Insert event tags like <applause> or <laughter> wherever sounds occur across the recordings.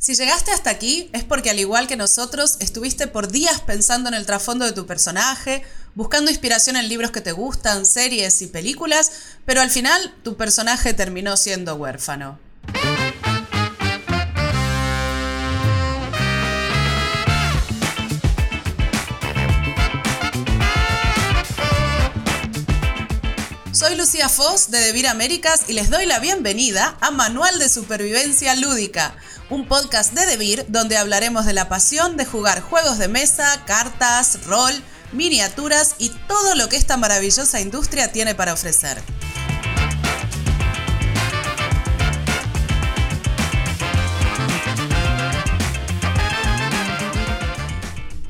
Si llegaste hasta aquí es porque al igual que nosotros estuviste por días pensando en el trasfondo de tu personaje, buscando inspiración en libros que te gustan, series y películas, pero al final tu personaje terminó siendo huérfano. Soy Lucía Foss de Devir Américas y les doy la bienvenida a Manual de Supervivencia Lúdica, un podcast de Devir donde hablaremos de la pasión de jugar juegos de mesa, cartas, rol, miniaturas y todo lo que esta maravillosa industria tiene para ofrecer.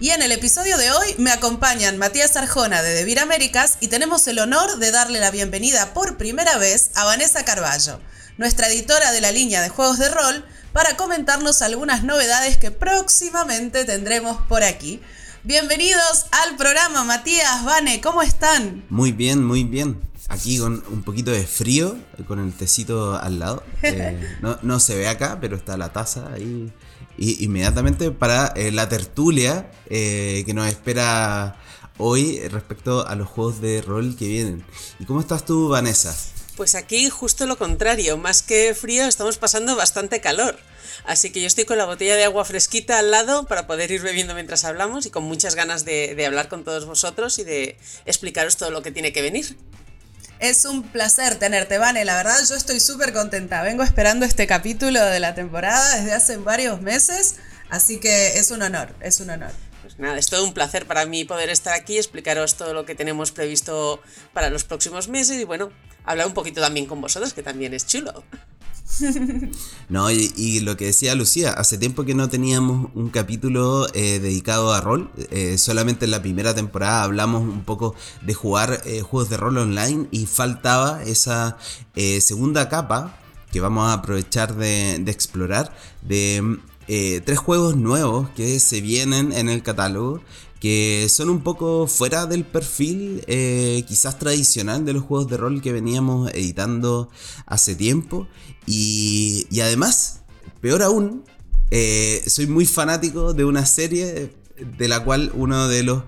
Y en el episodio de hoy me acompañan Matías Arjona de Devir Américas y tenemos el honor de darle la bienvenida por primera vez a Vanessa Carballo, nuestra editora de la línea de juegos de rol, para comentarnos algunas novedades que próximamente tendremos por aquí. Bienvenidos al programa, Matías, Vane, ¿cómo están? Muy bien, muy bien. Aquí con un poquito de frío, con el tecito al lado. <laughs> Eh, no, no se ve acá, pero está la taza ahí y, inmediatamente para eh, la tertulia eh, que nos espera hoy respecto a los juegos de rol que vienen. ¿Y cómo estás tú, Vanessa? Pues aquí justo lo contrario, más que frío estamos pasando bastante calor. Así que yo estoy con la botella de agua fresquita al lado para poder ir bebiendo mientras hablamos y con muchas ganas de, de hablar con todos vosotros y de explicaros todo lo que tiene que venir. Es un placer tenerte, Vane. La verdad, yo estoy súper contenta. Vengo esperando este capítulo de la temporada desde hace varios meses, así que es un honor, es un honor. Pues nada, es todo un placer para mí poder estar aquí, explicaros todo lo que tenemos previsto para los próximos meses y bueno, hablar un poquito también con vosotros, que también es chulo. No, y, lo que decía Lucía, hace tiempo que no teníamos un capítulo eh, dedicado a rol. Eh, solamente en la primera temporada hablamos un poco de jugar eh, juegos de rol online y faltaba esa segunda capa que vamos a aprovechar de, explorar de tres juegos nuevos que se vienen en el catálogo que son un poco fuera del perfil quizás tradicional de los juegos de rol que veníamos editando hace tiempo y, además, peor aún, eh, soy muy fanático de una serie de la cual uno de los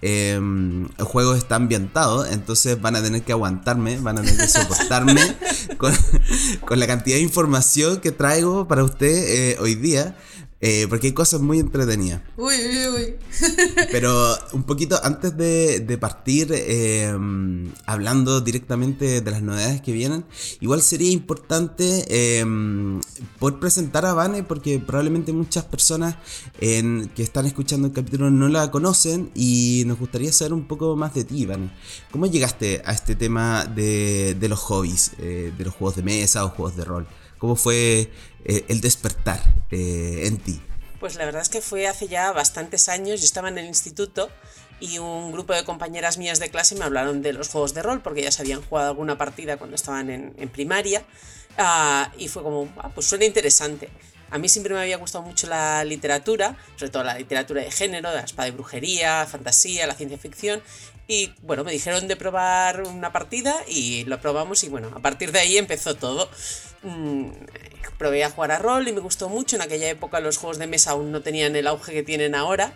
em, juegos está ambientado, entonces van a tener que aguantarme, van a tener que soportarme <laughs> con, la cantidad de información que traigo para usted eh, hoy día. Eh, porque hay cosas muy entretenidas. Uy, uy, uy. <laughs> Pero un poquito antes de, partir, em, hablando directamente de las novedades que vienen, igual sería importante em, poder presentar a Vane, porque probablemente muchas personas que están escuchando el capítulo no la conocen y nos gustaría saber un poco más de ti, Vane. ¿Cómo llegaste a este tema de, de los hobbies, eh, de los juegos de mesa o juegos de rol? ¿Cómo fue eh, el despertar eh, en ti? Pues la verdad es que fue hace ya bastantes años, yo estaba en el instituto y un grupo de compañeras mías de clase me hablaron de los juegos de rol porque ya se habían jugado alguna partida cuando estaban en, primaria ah, y fue como, ah, pues suena interesante. A mí siempre me había gustado mucho la literatura, sobre todo la literatura de género, de la espada de brujería, fantasía, la ciencia ficción. Y bueno, me dijeron de probar una partida y lo probamos y bueno, a partir de ahí empezó todo. Probé a jugar a rol y me gustó mucho. En aquella época los juegos de mesa aún no tenían el auge que tienen ahora,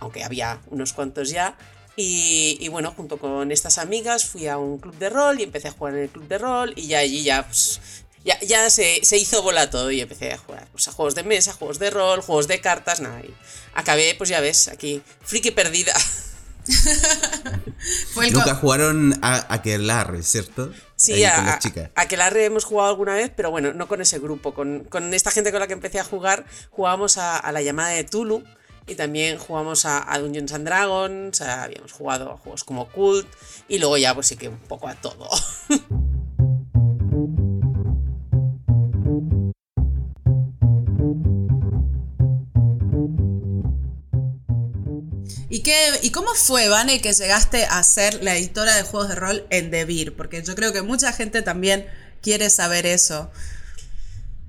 aunque había unos cuantos ya. Y, bueno, junto con estas amigas fui a un club de rol y empecé a jugar en el club de rol y ya allí ya pues, ya, ya se, hizo bola todo y empecé a jugar pues, a juegos de mesa, juegos de rol, juegos de cartas, nada. Y acabé, pues ya ves, aquí, friki perdida. <laughs> <laughs> Nunca jugaron a Aquelarre, ¿cierto? Sí, a, Aquelarre hemos jugado alguna vez, pero bueno, no con ese grupo. Con, esta gente con la que empecé a jugar, jugábamos a, la llamada de Tulu y también jugamos a, a, Dungeons and Dragons, habíamos jugado a juegos como Cult y luego ya pues sí que un poco a todo. <laughs> ¿Y, qué, ¿Y cómo fue, Vane, que llegaste a ser la editora de juegos de rol en Devir? Porque yo creo que mucha gente también quiere saber eso.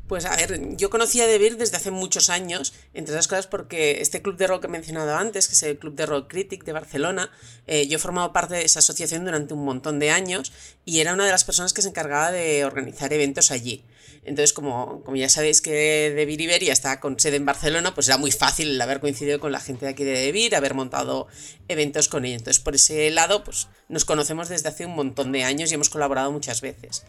Pues a ver, yo conocía De Beer desde hace muchos años, entre otras cosas porque este club de rol que he mencionado antes, que es el Club de Rock Critic de Barcelona, eh, yo he formado parte de esa asociación durante un montón de años y era una de las personas que se encargaba de organizar eventos allí. Entonces, como, como ya sabéis que De Beer Iberia está con sede en Barcelona, pues era muy fácil el haber coincidido con la gente de aquí de De haber montado eventos con ellos. Entonces, por ese lado, pues nos conocemos desde hace un montón de años y hemos colaborado muchas veces.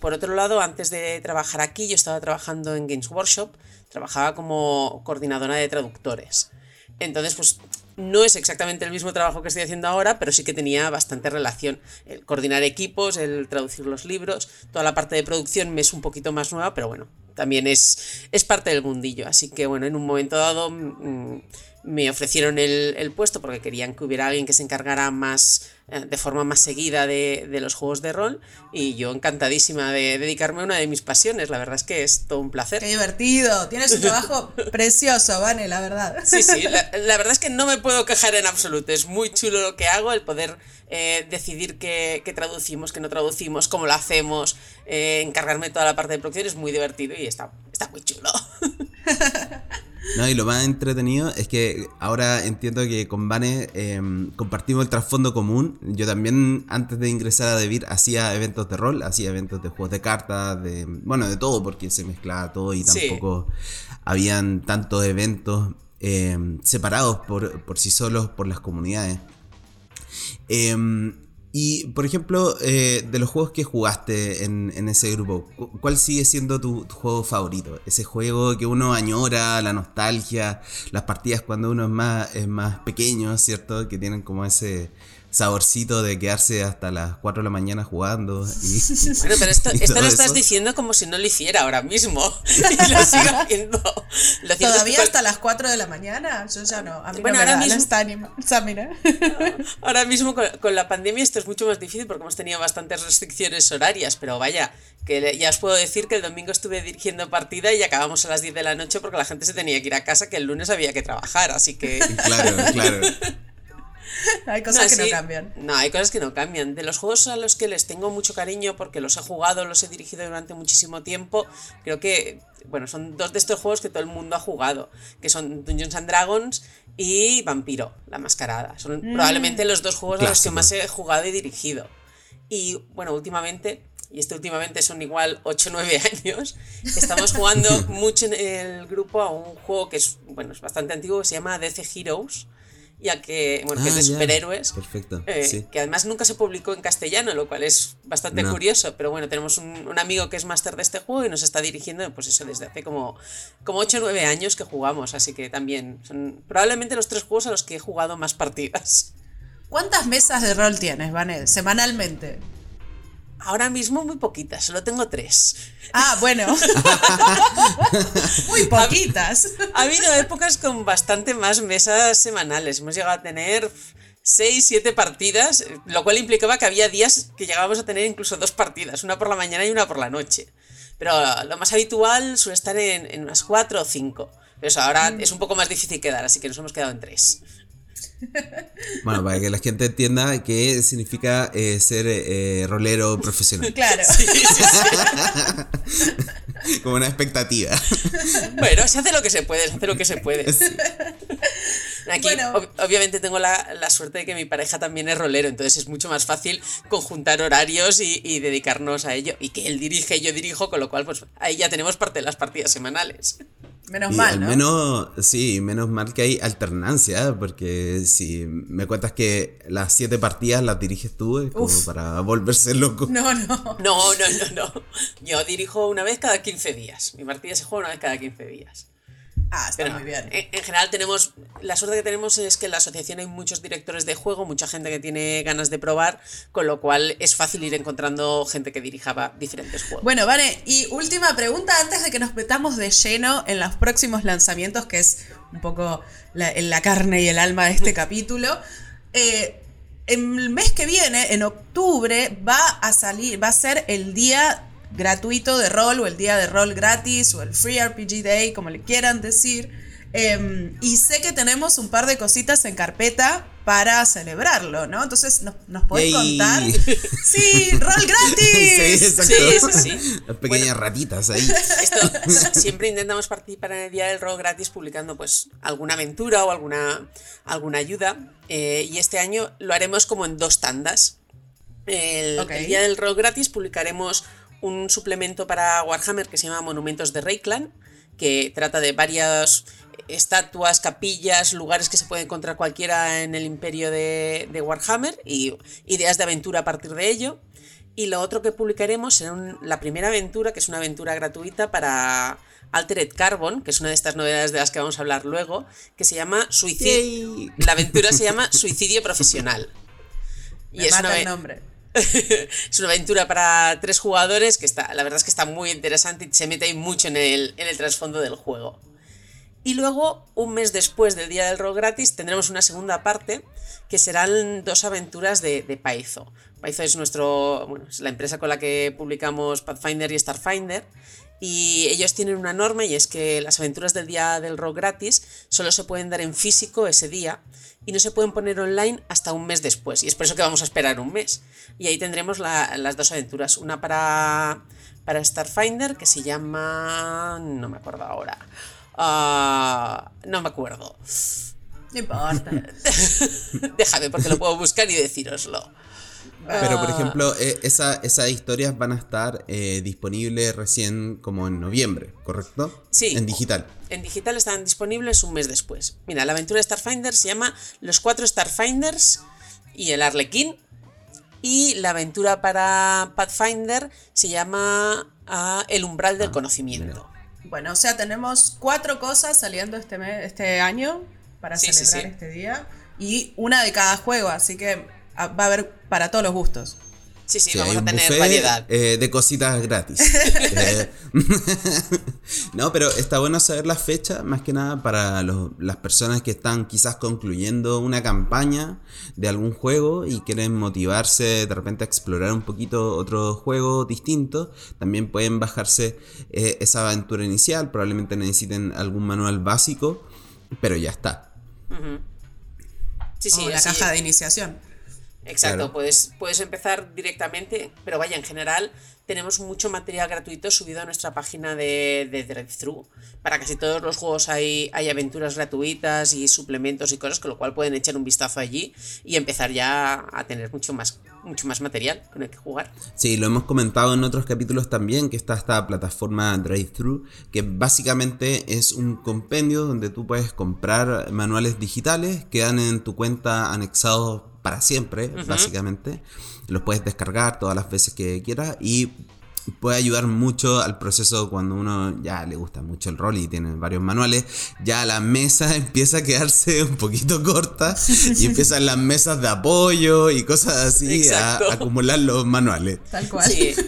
Por otro lado, antes de trabajar aquí, yo estaba trabajando en Games Workshop, trabajaba como coordinadora de traductores. Entonces, pues no es exactamente el mismo trabajo que estoy haciendo ahora, pero sí que tenía bastante relación. El coordinar equipos, el traducir los libros, toda la parte de producción me es un poquito más nueva, pero bueno, también es, es parte del mundillo. Así que bueno, en un momento dado mm, me ofrecieron el, el puesto porque querían que hubiera alguien que se encargara más eh, de forma más seguida de, de, los juegos de rol y yo encantadísima de dedicarme a una de mis pasiones, la verdad es que es todo un placer. Qué divertido, tienes un trabajo <laughs> precioso, Vane, la verdad. Sí, sí, la, la, verdad es que no me puedo quejar en absoluto, es muy chulo lo que hago, el poder eh, decidir qué, qué, traducimos, qué no traducimos, cómo lo hacemos, eh, encargarme toda la parte de producción es muy divertido y está, está muy chulo. <laughs> No, y lo más entretenido es que ahora entiendo que con Vane eh, compartimos el trasfondo común. Yo también, antes de ingresar a Devir, hacía eventos de rol, hacía eventos de juegos de cartas, de bueno, de todo, porque se mezclaba todo y tampoco sí. habían tantos eventos eh, separados por, por sí solos por las comunidades. Eh, y, por ejemplo, eh, de los juegos que jugaste en, en ese grupo, ¿cuál sigue siendo tu, tu, juego favorito? Ese juego que uno añora, la nostalgia, las partidas cuando uno es más, es más pequeño, ¿cierto? Que tienen como ese saborcito de quedarse hasta las 4 de la mañana jugando. Y, <laughs> bueno, pero esto, <laughs> esto lo estás eso. diciendo como si no lo hiciera ahora mismo. <laughs> y lo sigo haciendo. Lo ¿Todavía es hasta las 4 de la mañana? Yo ya no. A mí bueno, no me ahora da mismo, ánimo. O sea, mira. ahora mismo con, con, la pandemia esto es mucho más difícil porque hemos tenido bastantes restricciones horarias, pero vaya, que ya os puedo decir que el domingo estuve dirigiendo partida y acabamos a las 10 de la noche porque la gente se tenía que ir a casa, que el lunes había que trabajar, así que... claro, claro. <laughs> hay cosas no, que sí. no cambian. No, hay cosas que no cambian. De los juegos a los que les tengo mucho cariño porque los he jugado, los he dirigido durante muchísimo tiempo, creo que, bueno, son dos de estos juegos que todo el mundo ha jugado, que son Dungeons and Dragons y Vampiro, la mascarada. Son mm. probablemente los dos juegos Clásico. a los que más he jugado y dirigido. Y bueno, últimamente, y este últimamente son igual 8 o 9 años, estamos jugando <laughs> mucho en el grupo a un juego que es, bueno, es bastante antiguo, que se llama DC Heroes ya que, bueno, ah, que es de superhéroes. Perfecto. Eh, sí. Que además nunca se publicó en castellano, lo cual es bastante no. curioso. Pero bueno, tenemos un, un, amigo que es máster de este juego y nos está dirigiendo, pues eso, desde hace como, como 8 o 9 años que jugamos. Así que también son probablemente los tres juegos a los que he jugado más partidas. ¿Cuántas mesas de rol tienes, Vanel, semanalmente? Ahora mismo muy poquitas, solo tengo tres. Ah, bueno. <laughs> muy poquitas. Ha, ha, habido épocas con bastante más mesas semanales. Hemos llegado a tener seis, siete partidas, lo cual implicaba que había días que llegábamos a tener incluso dos partidas, una por la mañana y una por la noche. Pero lo más habitual suele estar en, en unas cuatro o cinco. Pero eso ahora mm. es un poco más difícil quedar, así que nos hemos quedado en tres. Bueno, para que la gente entienda qué significa eh, ser eh, rolero profesional. <laughs> Claro. Sí, sí, sí. <laughs> Como una expectativa. Bueno, se hace lo que se puede, se hace lo que se puede. Sí. Aquí, bueno. ob obviamente, tengo la, la, suerte de que mi pareja también es rolero, entonces es mucho más fácil conjuntar horarios y, y dedicarnos a ello. Y que él dirige yo dirijo, con lo cual, pues ahí ya tenemos parte de las partidas semanales. Menos y mal. Al ¿no? menos, sí, menos mal que hay alternancia, porque si me cuentas que las siete partidas las diriges tú, es como Uf. para volverse loco. No, no. No, no, no, no. Yo dirijo una vez cada 15 días. Mi partida se juega una vez cada 15 días. Ah, está Pero muy bien. En, en, general tenemos, la suerte que tenemos es que en la asociación hay muchos directores de juego, mucha gente que tiene ganas de probar, con lo cual es fácil ir encontrando gente que dirijaba diferentes juegos. Bueno, vale, y última pregunta antes de que nos metamos de lleno en los próximos lanzamientos, que es un poco la, la carne y el alma de este <laughs> capítulo. Eh, el mes que viene, en octubre, va a salir, va a ser el día gratuito de rol o el día de rol gratis o el Free RPG Day, como le quieran decir. Eh, y sé que tenemos un par de cositas en carpeta para celebrarlo, ¿no? Entonces, ¿nos, nos podés contar? <laughs> Sí, rol gratis. Sí, exacto. Sí, sí, sí. Las pequeñas ratitas ahí. Esto, siempre intentamos participar en el día del rol gratis publicando pues alguna aventura o alguna, alguna ayuda. eh, y este año lo haremos como en dos tandas. El día del rol gratis publicaremos un suplemento para Warhammer que se llama Monumentos de Reikland, que trata de varias estatuas, capillas, lugares que se puede encontrar cualquiera en el imperio de, de Warhammer y ideas de aventura a partir de ello. Y lo otro que publicaremos será un- la primera aventura, que es una aventura gratuita para Altered Carbon, que es una de estas novedades de las que vamos a hablar luego, que se llama Suicidio. La aventura se llama Suicidio Profesional. <laughs> Y Me es mata una, el nombre. <laughs> es una aventura para tres jugadores que está, la verdad es que está muy interesante y se mete ahí mucho en el, en el trasfondo del juego. Y luego, un mes después del día del rol gratis, tendremos una segunda parte que serán dos aventuras de, de Paizo. Paizo es nuestro, bueno, es la empresa con la que publicamos Pathfinder y Starfinder. Y ellos tienen una norma y es que las aventuras del día del rol gratis solo se pueden dar en físico ese día y no se pueden poner online hasta un mes después. Y es por eso que vamos a esperar un mes. Y ahí tendremos la- las dos aventuras. Una para, para Starfinder que se llama... no me acuerdo ahora. Ah, no me acuerdo. No importa. <laughs> Déjame porque lo puedo buscar y decíroslo. Pero, por Ah. ejemplo, eh, esa- esas historias van a estar eh, disponibles recién como en noviembre, ¿correcto? Sí. En digital. En digital están disponibles un mes después. Mira, la aventura de Starfinder se llama Los cuatro Starfinders y el Arlequín. Y la aventura para Pathfinder se llama ah, El umbral del conocimiento. Bueno, o sea, tenemos cuatro cosas saliendo este, me- este año para Sí, celebrar sí. este día. Y una de cada juego, así que ah, va a haber para todos los gustos. Sí, sí, Sí, vamos hay a tener buffet, variedad. eh, de cositas gratis. <laughs> Eh, <laughs> no, pero está bueno saber la fecha, más que nada para los- las personas que están quizás concluyendo una campaña de algún juego y quieren motivarse de repente a explorar un poquito otro juego distinto. También pueden bajarse eh, esa aventura inicial, probablemente necesiten algún manual básico, pero ya está. Sí, sí, la caja de iniciación. Exacto, Claro. puedes, puedes empezar directamente, pero vaya, en general tenemos mucho material gratuito subido a nuestra página de, de Drive-Thru. Para casi todos los juegos hay, hay aventuras gratuitas y suplementos y cosas, con lo cual pueden echar un vistazo allí y empezar ya a tener mucho más, mucho más material con el que jugar. Sí, lo hemos comentado en otros capítulos también, que está esta plataforma Drive-Thru, que básicamente es un compendio donde tú puedes comprar manuales digitales, quedan en tu cuenta anexados para siempre, básicamente. Los puedes descargar todas las veces que quieras y puede ayudar mucho al proceso cuando uno ya le gusta mucho el rol y tiene varios manuales, ya la mesa <laughs> empieza a quedarse un poquito corta y empiezan las mesas de apoyo y cosas así a, a acumular los manuales. Tal cual. Sí. <laughs>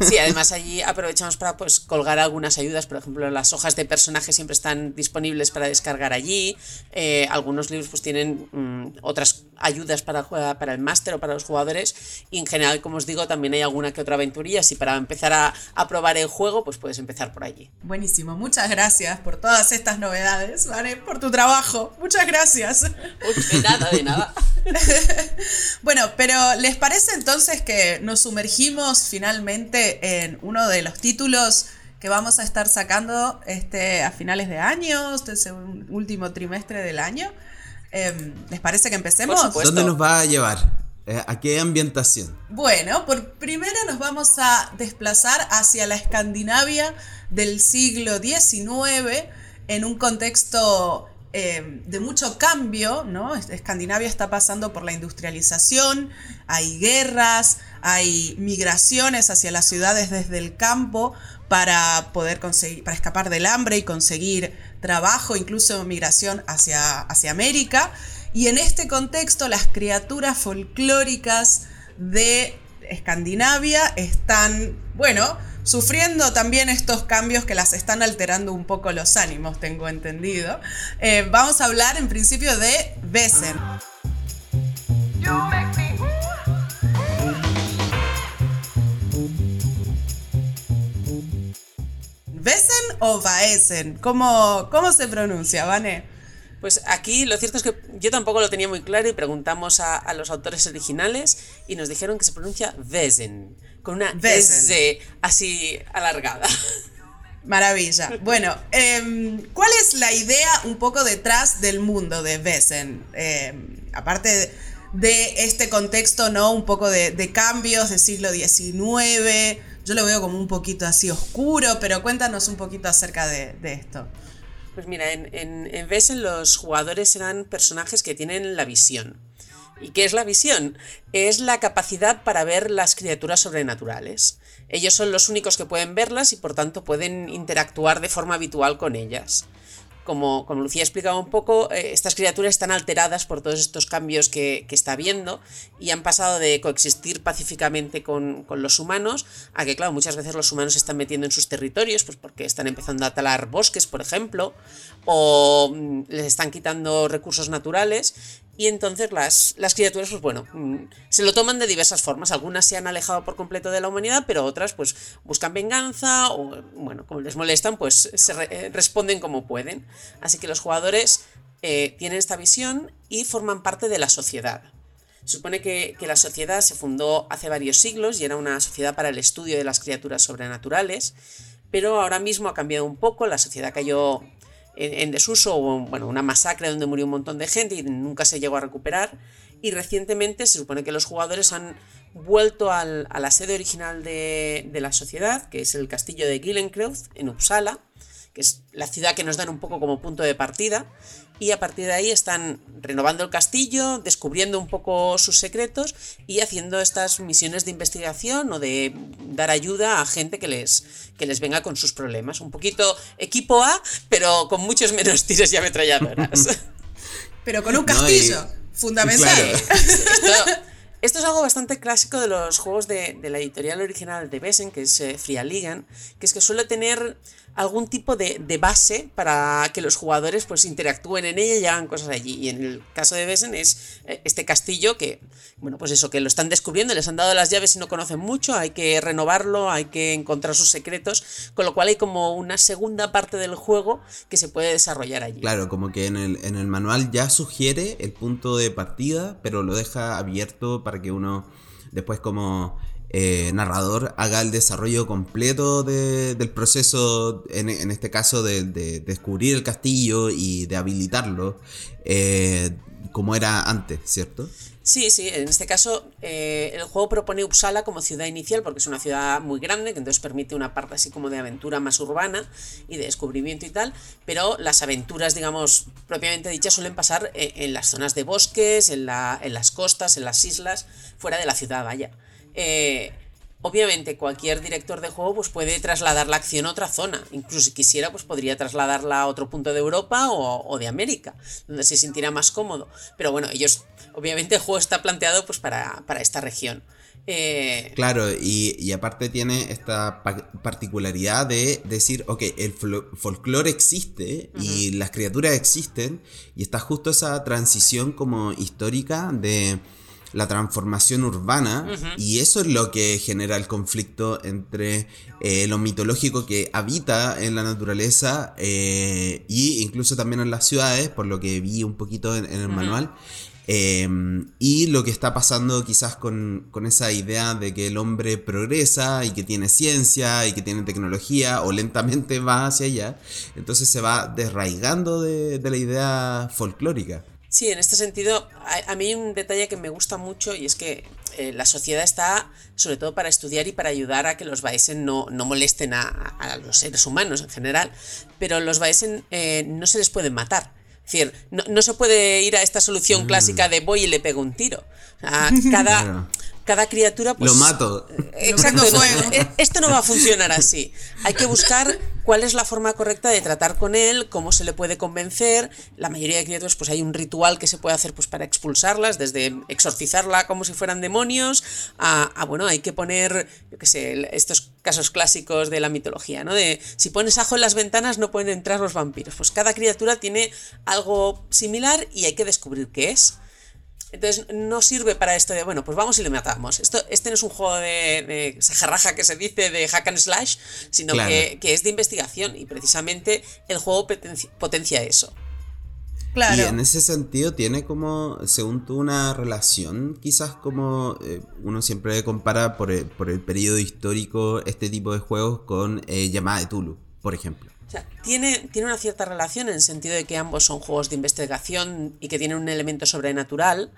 Sí, además allí aprovechamos para pues, colgar algunas ayudas, por ejemplo, las hojas de personaje siempre están disponibles para descargar allí, eh, algunos libros pues tienen mm, otras ayudas para, jugar- para el máster o para los jugadores y en general, como os digo, también hay alguna que otra aventurilla, si para empezar a, a probar el juego, pues puedes empezar por allí. Buenísimo, muchas gracias por todas estas novedades, ¿vale? Por tu trabajo, muchas gracias. Uy, de nada, de nada. <laughs> Bueno, pero ¿les parece entonces que nos sumergimos finalmente en uno de los títulos que vamos a estar sacando este, a finales de año, este segun- último trimestre del año? Em, ¿Les parece que empecemos? ¿Dónde nos va a llevar? Eh, ¿A qué ambientación? Bueno, por primero nos vamos a desplazar hacia la Escandinavia del siglo XIX en un contexto eh, de mucho cambio, ¿no? Es- Escandinavia está pasando por la industrialización, hay guerras, hay migraciones hacia las ciudades desde el campo para poder conseguir, para escapar del hambre y conseguir trabajo, incluso migración hacia, hacia América. Y en este contexto, las criaturas folclóricas de Escandinavia están, bueno, sufriendo también estos cambios que las están alterando un poco los ánimos, tengo entendido. Eh, vamos a hablar en principio de me. ¿Besen o Vaesen? ¿Cómo, ¿Cómo se pronuncia, Vane? Pues aquí lo cierto es que yo tampoco lo tenía muy claro y preguntamos a, a los autores originales y nos dijeron que se pronuncia Wesen, con una Wesen. S así alargada. Maravilla. Bueno, em, ¿cuál es la idea un poco detrás del mundo de Wesen? Em, aparte de este contexto, ¿no? Un poco de, de cambios del siglo XIX. Yo lo veo como un poquito así oscuro, pero cuéntanos un poquito acerca de, de esto. Pues mira, en, en, en los jugadores eran personajes que tienen la visión. ¿Y qué es la visión? Es la capacidad para ver las criaturas sobrenaturales. Ellos son los únicos que pueden verlas y por tanto pueden interactuar de forma habitual con ellas. Como, como Lucía explicaba un poco, eh, estas criaturas están alteradas por todos estos cambios que, que está viendo y han pasado de coexistir pacíficamente con, con, los humanos a que, claro, muchas veces los humanos se están metiendo en sus territorios, pues porque están empezando a talar bosques, por ejemplo, o mm, les están quitando recursos naturales y entonces las, las, criaturas, pues bueno, se lo toman de diversas formas. Algunas se han alejado por completo de la humanidad, pero otras pues buscan venganza o, bueno, como les molestan, pues se re responden como pueden. Así que los jugadores eh, tienen esta visión y forman parte de la sociedad. Se supone que, que, la sociedad se fundó hace varios siglos y era una sociedad para el estudio de las criaturas sobrenaturales, pero ahora mismo ha cambiado un poco, la sociedad cayó en, desuso, o bueno, una masacre donde murió un montón de gente y nunca se llegó a recuperar. Y recientemente se supone que los jugadores han vuelto a la sede original de, la sociedad, que es el castillo de Gillenkreuz, en Uppsala, que es la ciudad que nos dan un poco como punto de partida. Y a partir de ahí están renovando el castillo, descubriendo un poco sus secretos y haciendo estas misiones de investigación o de dar ayuda a gente que les, que les venga con sus problemas. Un poquito equipo A, pero con muchos menos tiros y ametralladoras. <laughs> pero con un castillo. No, y... Fundamental. Claro. Esto, esto, es algo bastante clásico de los juegos de, de la editorial original de Besen, que es eh, Frialigan, que es que suele tener algún tipo de, de, base para que los jugadores pues interactúen en ella y hagan cosas allí. Y en el caso de Besen es eh, este castillo que, bueno, pues eso, que lo están descubriendo, les han dado las llaves y no conocen mucho, hay que renovarlo, hay que encontrar sus secretos, con lo cual hay como una segunda parte del juego que se puede desarrollar allí. Claro, como que en el, en el manual ya sugiere el punto de partida, pero lo deja abierto para que uno después como eh, narrador haga el desarrollo completo de, del proceso, en, este caso de, de, descubrir el castillo y de habilitarlo, eh, como era antes, ¿cierto? Sí, sí, en este caso eh, el juego propone Uppsala como ciudad inicial porque es una ciudad muy grande que entonces permite una parte así como de aventura más urbana y de descubrimiento y tal, pero las aventuras, digamos, propiamente dichas suelen pasar en, las zonas de bosques, en, en las costas, en las islas, fuera de la ciudad, vaya. Eh, obviamente cualquier director de juego pues puede trasladar la acción a otra zona. Incluso si quisiera pues podría trasladarla a otro punto de Europa o, o, de América, donde se sintiera más cómodo. Pero bueno, ellos, obviamente el juego está planteado pues para, para esta región. Eh... Claro, y, y, aparte tiene esta pa particularidad de decir, ok, el folclore existe uh -huh. y las criaturas existen y está justo esa transición como histórica de la transformación urbana uh -huh. y eso es lo que genera el conflicto entre eh, lo mitológico que habita en la naturaleza eh, y incluso también en las ciudades, por lo que vi un poquito en, en el uh -huh. manual. Eh, y lo que está pasando quizás con, con, esa idea de que el hombre progresa y que tiene ciencia y que tiene tecnología o lentamente <laughs> va hacia allá, entonces se va desraigando de, de la idea folclórica. Sí, en este sentido, a, a, mí hay un detalle que me gusta mucho y es que eh, la sociedad está sobre todo para estudiar y para ayudar a que los Baesen no, no molesten a, a, los seres humanos en general, pero los Baesen eh, no se les pueden matar. Es decir, no, no, se puede ir a esta solución mm. clásica de voy y le pego un tiro. O sea, <laughs> cada, cada criatura pues, lo mato. exacto no, esto no va a funcionar así. Hay que buscar cuál es la forma correcta de tratar con él cómo se le puede convencer. La mayoría de criaturas pues hay un ritual que se puede hacer pues para expulsarlas desde exorcizarla como si fueran demonios a, a bueno hay que poner yo qué sé estos casos clásicos de la mitología no de si pones ajo en las ventanas no pueden entrar los vampiros. Pues cada criatura tiene algo similar y hay que descubrir qué es entonces no sirve para esto de, bueno, pues vamos y le matamos. Esto, este no es un juego de, de sajarraja que se dice de hack and slash, sino claro. que, que, es de investigación y precisamente el juego potencia, potencia eso. Claro. Y en ese sentido tiene como, según tú, una relación, quizás como eh, uno siempre compara por el, por el periodo histórico este tipo de juegos con eh, Llamada de Tulu, por ejemplo. O sea, tiene, tiene una cierta relación en el sentido de que ambos son juegos de investigación y que tienen un elemento sobrenatural,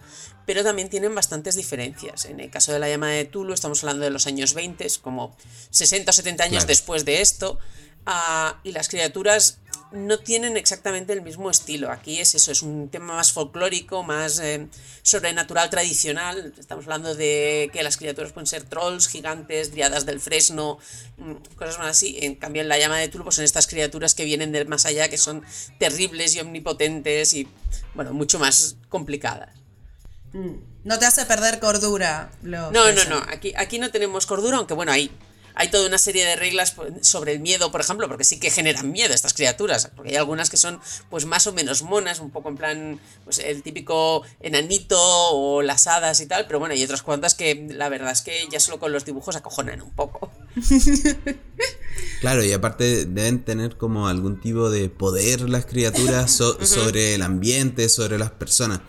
pero también tienen bastantes diferencias. En el caso de la llamada de Tulu, estamos hablando de los años 20, es como 60 o 70 años Claro. después de esto, ah, y las criaturas no tienen exactamente el mismo estilo. Aquí es eso, es un tema más folclórico, más eh, sobrenatural tradicional. Estamos hablando de que las criaturas pueden ser trolls, gigantes, driadas del fresno, mm, cosas más así. En cambio, en la llama de Tulu pues son estas criaturas que vienen del más allá, que son terribles y omnipotentes y, bueno, mucho más complicadas. No te hace perder cordura. lo No, no, no. Aquí, aquí no tenemos cordura, aunque bueno, hay, hay toda una serie de reglas pues, sobre el miedo, por ejemplo, porque sí que generan miedo estas criaturas. Porque hay algunas que son pues más o menos monas, un poco en plan, pues el típico enanito o las hadas y tal. Pero bueno, hay otras cuantas que la verdad es que ya solo con los dibujos acojonan un poco. <laughs> Claro, y aparte deben tener como algún tipo de poder las criaturas so- <laughs> sobre el ambiente, sobre las personas.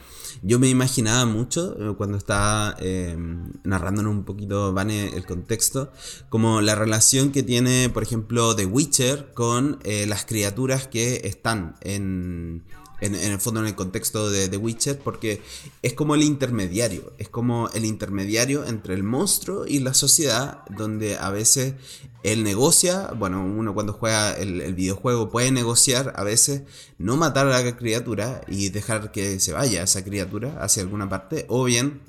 Yo me imaginaba mucho eh, cuando estaba eh, narrándonos un poquito, Vane, el contexto, como la relación que tiene, por ejemplo, The Witcher con eh, las criaturas que están en, en, el fondo en el contexto de The Witcher, porque es como el intermediario, es como el intermediario entre el monstruo y la sociedad, donde a veces él negocia, bueno, uno cuando juega el, el videojuego puede negociar a veces no matar a la criatura y dejar que se vaya esa criatura hacia alguna parte, o bien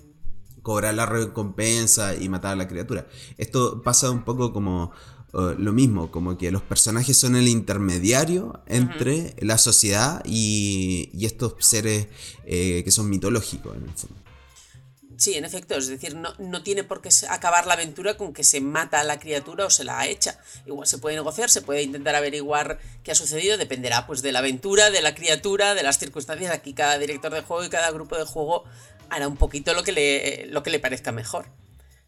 cobrar la recompensa y matar a la criatura. Esto pasa un poco como lo mismo, como que los personajes son el intermediario entre la sociedad y, y estos seres eh, que son mitológicos en el fondo. Sí, en efecto, es decir, no, no tiene por qué acabar la aventura con que se mata a la criatura o se la echa. Igual se puede negociar, se puede intentar averiguar qué ha sucedido, dependerá pues de la aventura, de la criatura, de las circunstancias. Aquí cada director de juego y cada grupo de juego hará un poquito lo que le, lo que le parezca mejor.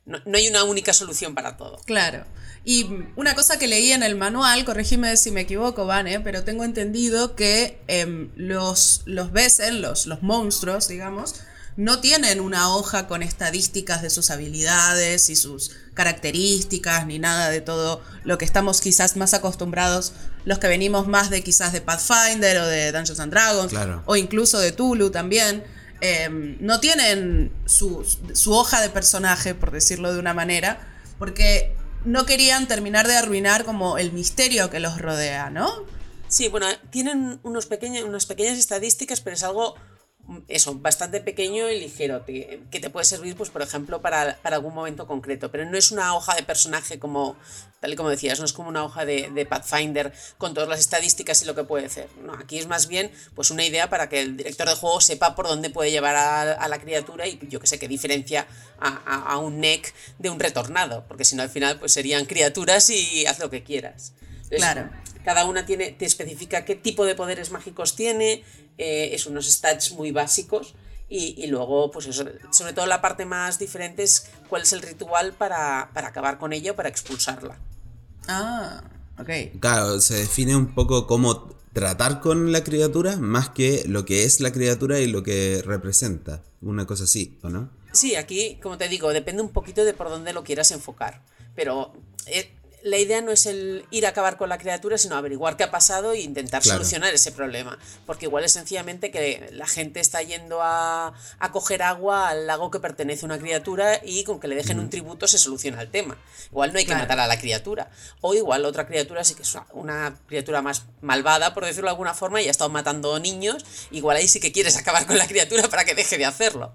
No, no hay una única solución para todo. Claro. Y una cosa que leí en el manual, corregime si me equivoco, Vane, pero tengo entendido que em, los, los Besen, los, los monstruos, digamos, no tienen una hoja con estadísticas de sus habilidades y sus características, ni nada de todo lo que estamos quizás más acostumbrados, los que venimos más de quizás de Pathfinder o de Dungeons and Dragons, Claro. o incluso de Tulu también. Em, no tienen su, su hoja de personaje, por decirlo de una manera, porque no querían terminar de arruinar como el misterio que los rodea, ¿no? Sí, bueno, tienen unos pequeños, unas pequeñas estadísticas, pero es algo, mm, eso, bastante pequeño y ligero, te- que te puede servir, pues, por ejemplo, para, para algún momento concreto. Pero no es una hoja de personaje como, tal y como decías, no es como una hoja de, de Pathfinder con todas las estadísticas y lo que puede hacer. No, aquí es más bien, pues, una idea para que el director de juego sepa por dónde puede llevar a, a la criatura y yo que sé, que diferencia a, a- a un neck de un retornado, porque si no, al final, pues, serían criaturas y haz lo que quieras. Entonces, Claro. cada una tiene, te especifica qué tipo de poderes mágicos tiene, eh, es unos stats muy básicos. Y, y luego, pues eso, sobre todo la parte más diferente es cuál es el ritual para, para acabar con ella o para expulsarla. Ah, ok. Claro, se define un poco cómo tratar con la criatura más que lo que es la criatura y lo que representa. Una cosa así, ¿o no? Sí, aquí, como te digo, depende un poquito de por dónde lo quieras enfocar. Pero eh, la idea no es el ir a acabar con la criatura, sino averiguar qué ha pasado e intentar Claro. solucionar ese problema. Porque igual es sencillamente que la gente está yendo a, a coger agua al lago que pertenece a una criatura y con que le dejen un tributo se soluciona el tema. Igual no hay que Claro. matar a la criatura. O igual otra criatura sí que es una- una criatura más malvada, por decirlo de alguna forma, y ha estado matando niños. Igual ahí sí que quieres <laughs> acabar con la criatura para que deje de hacerlo.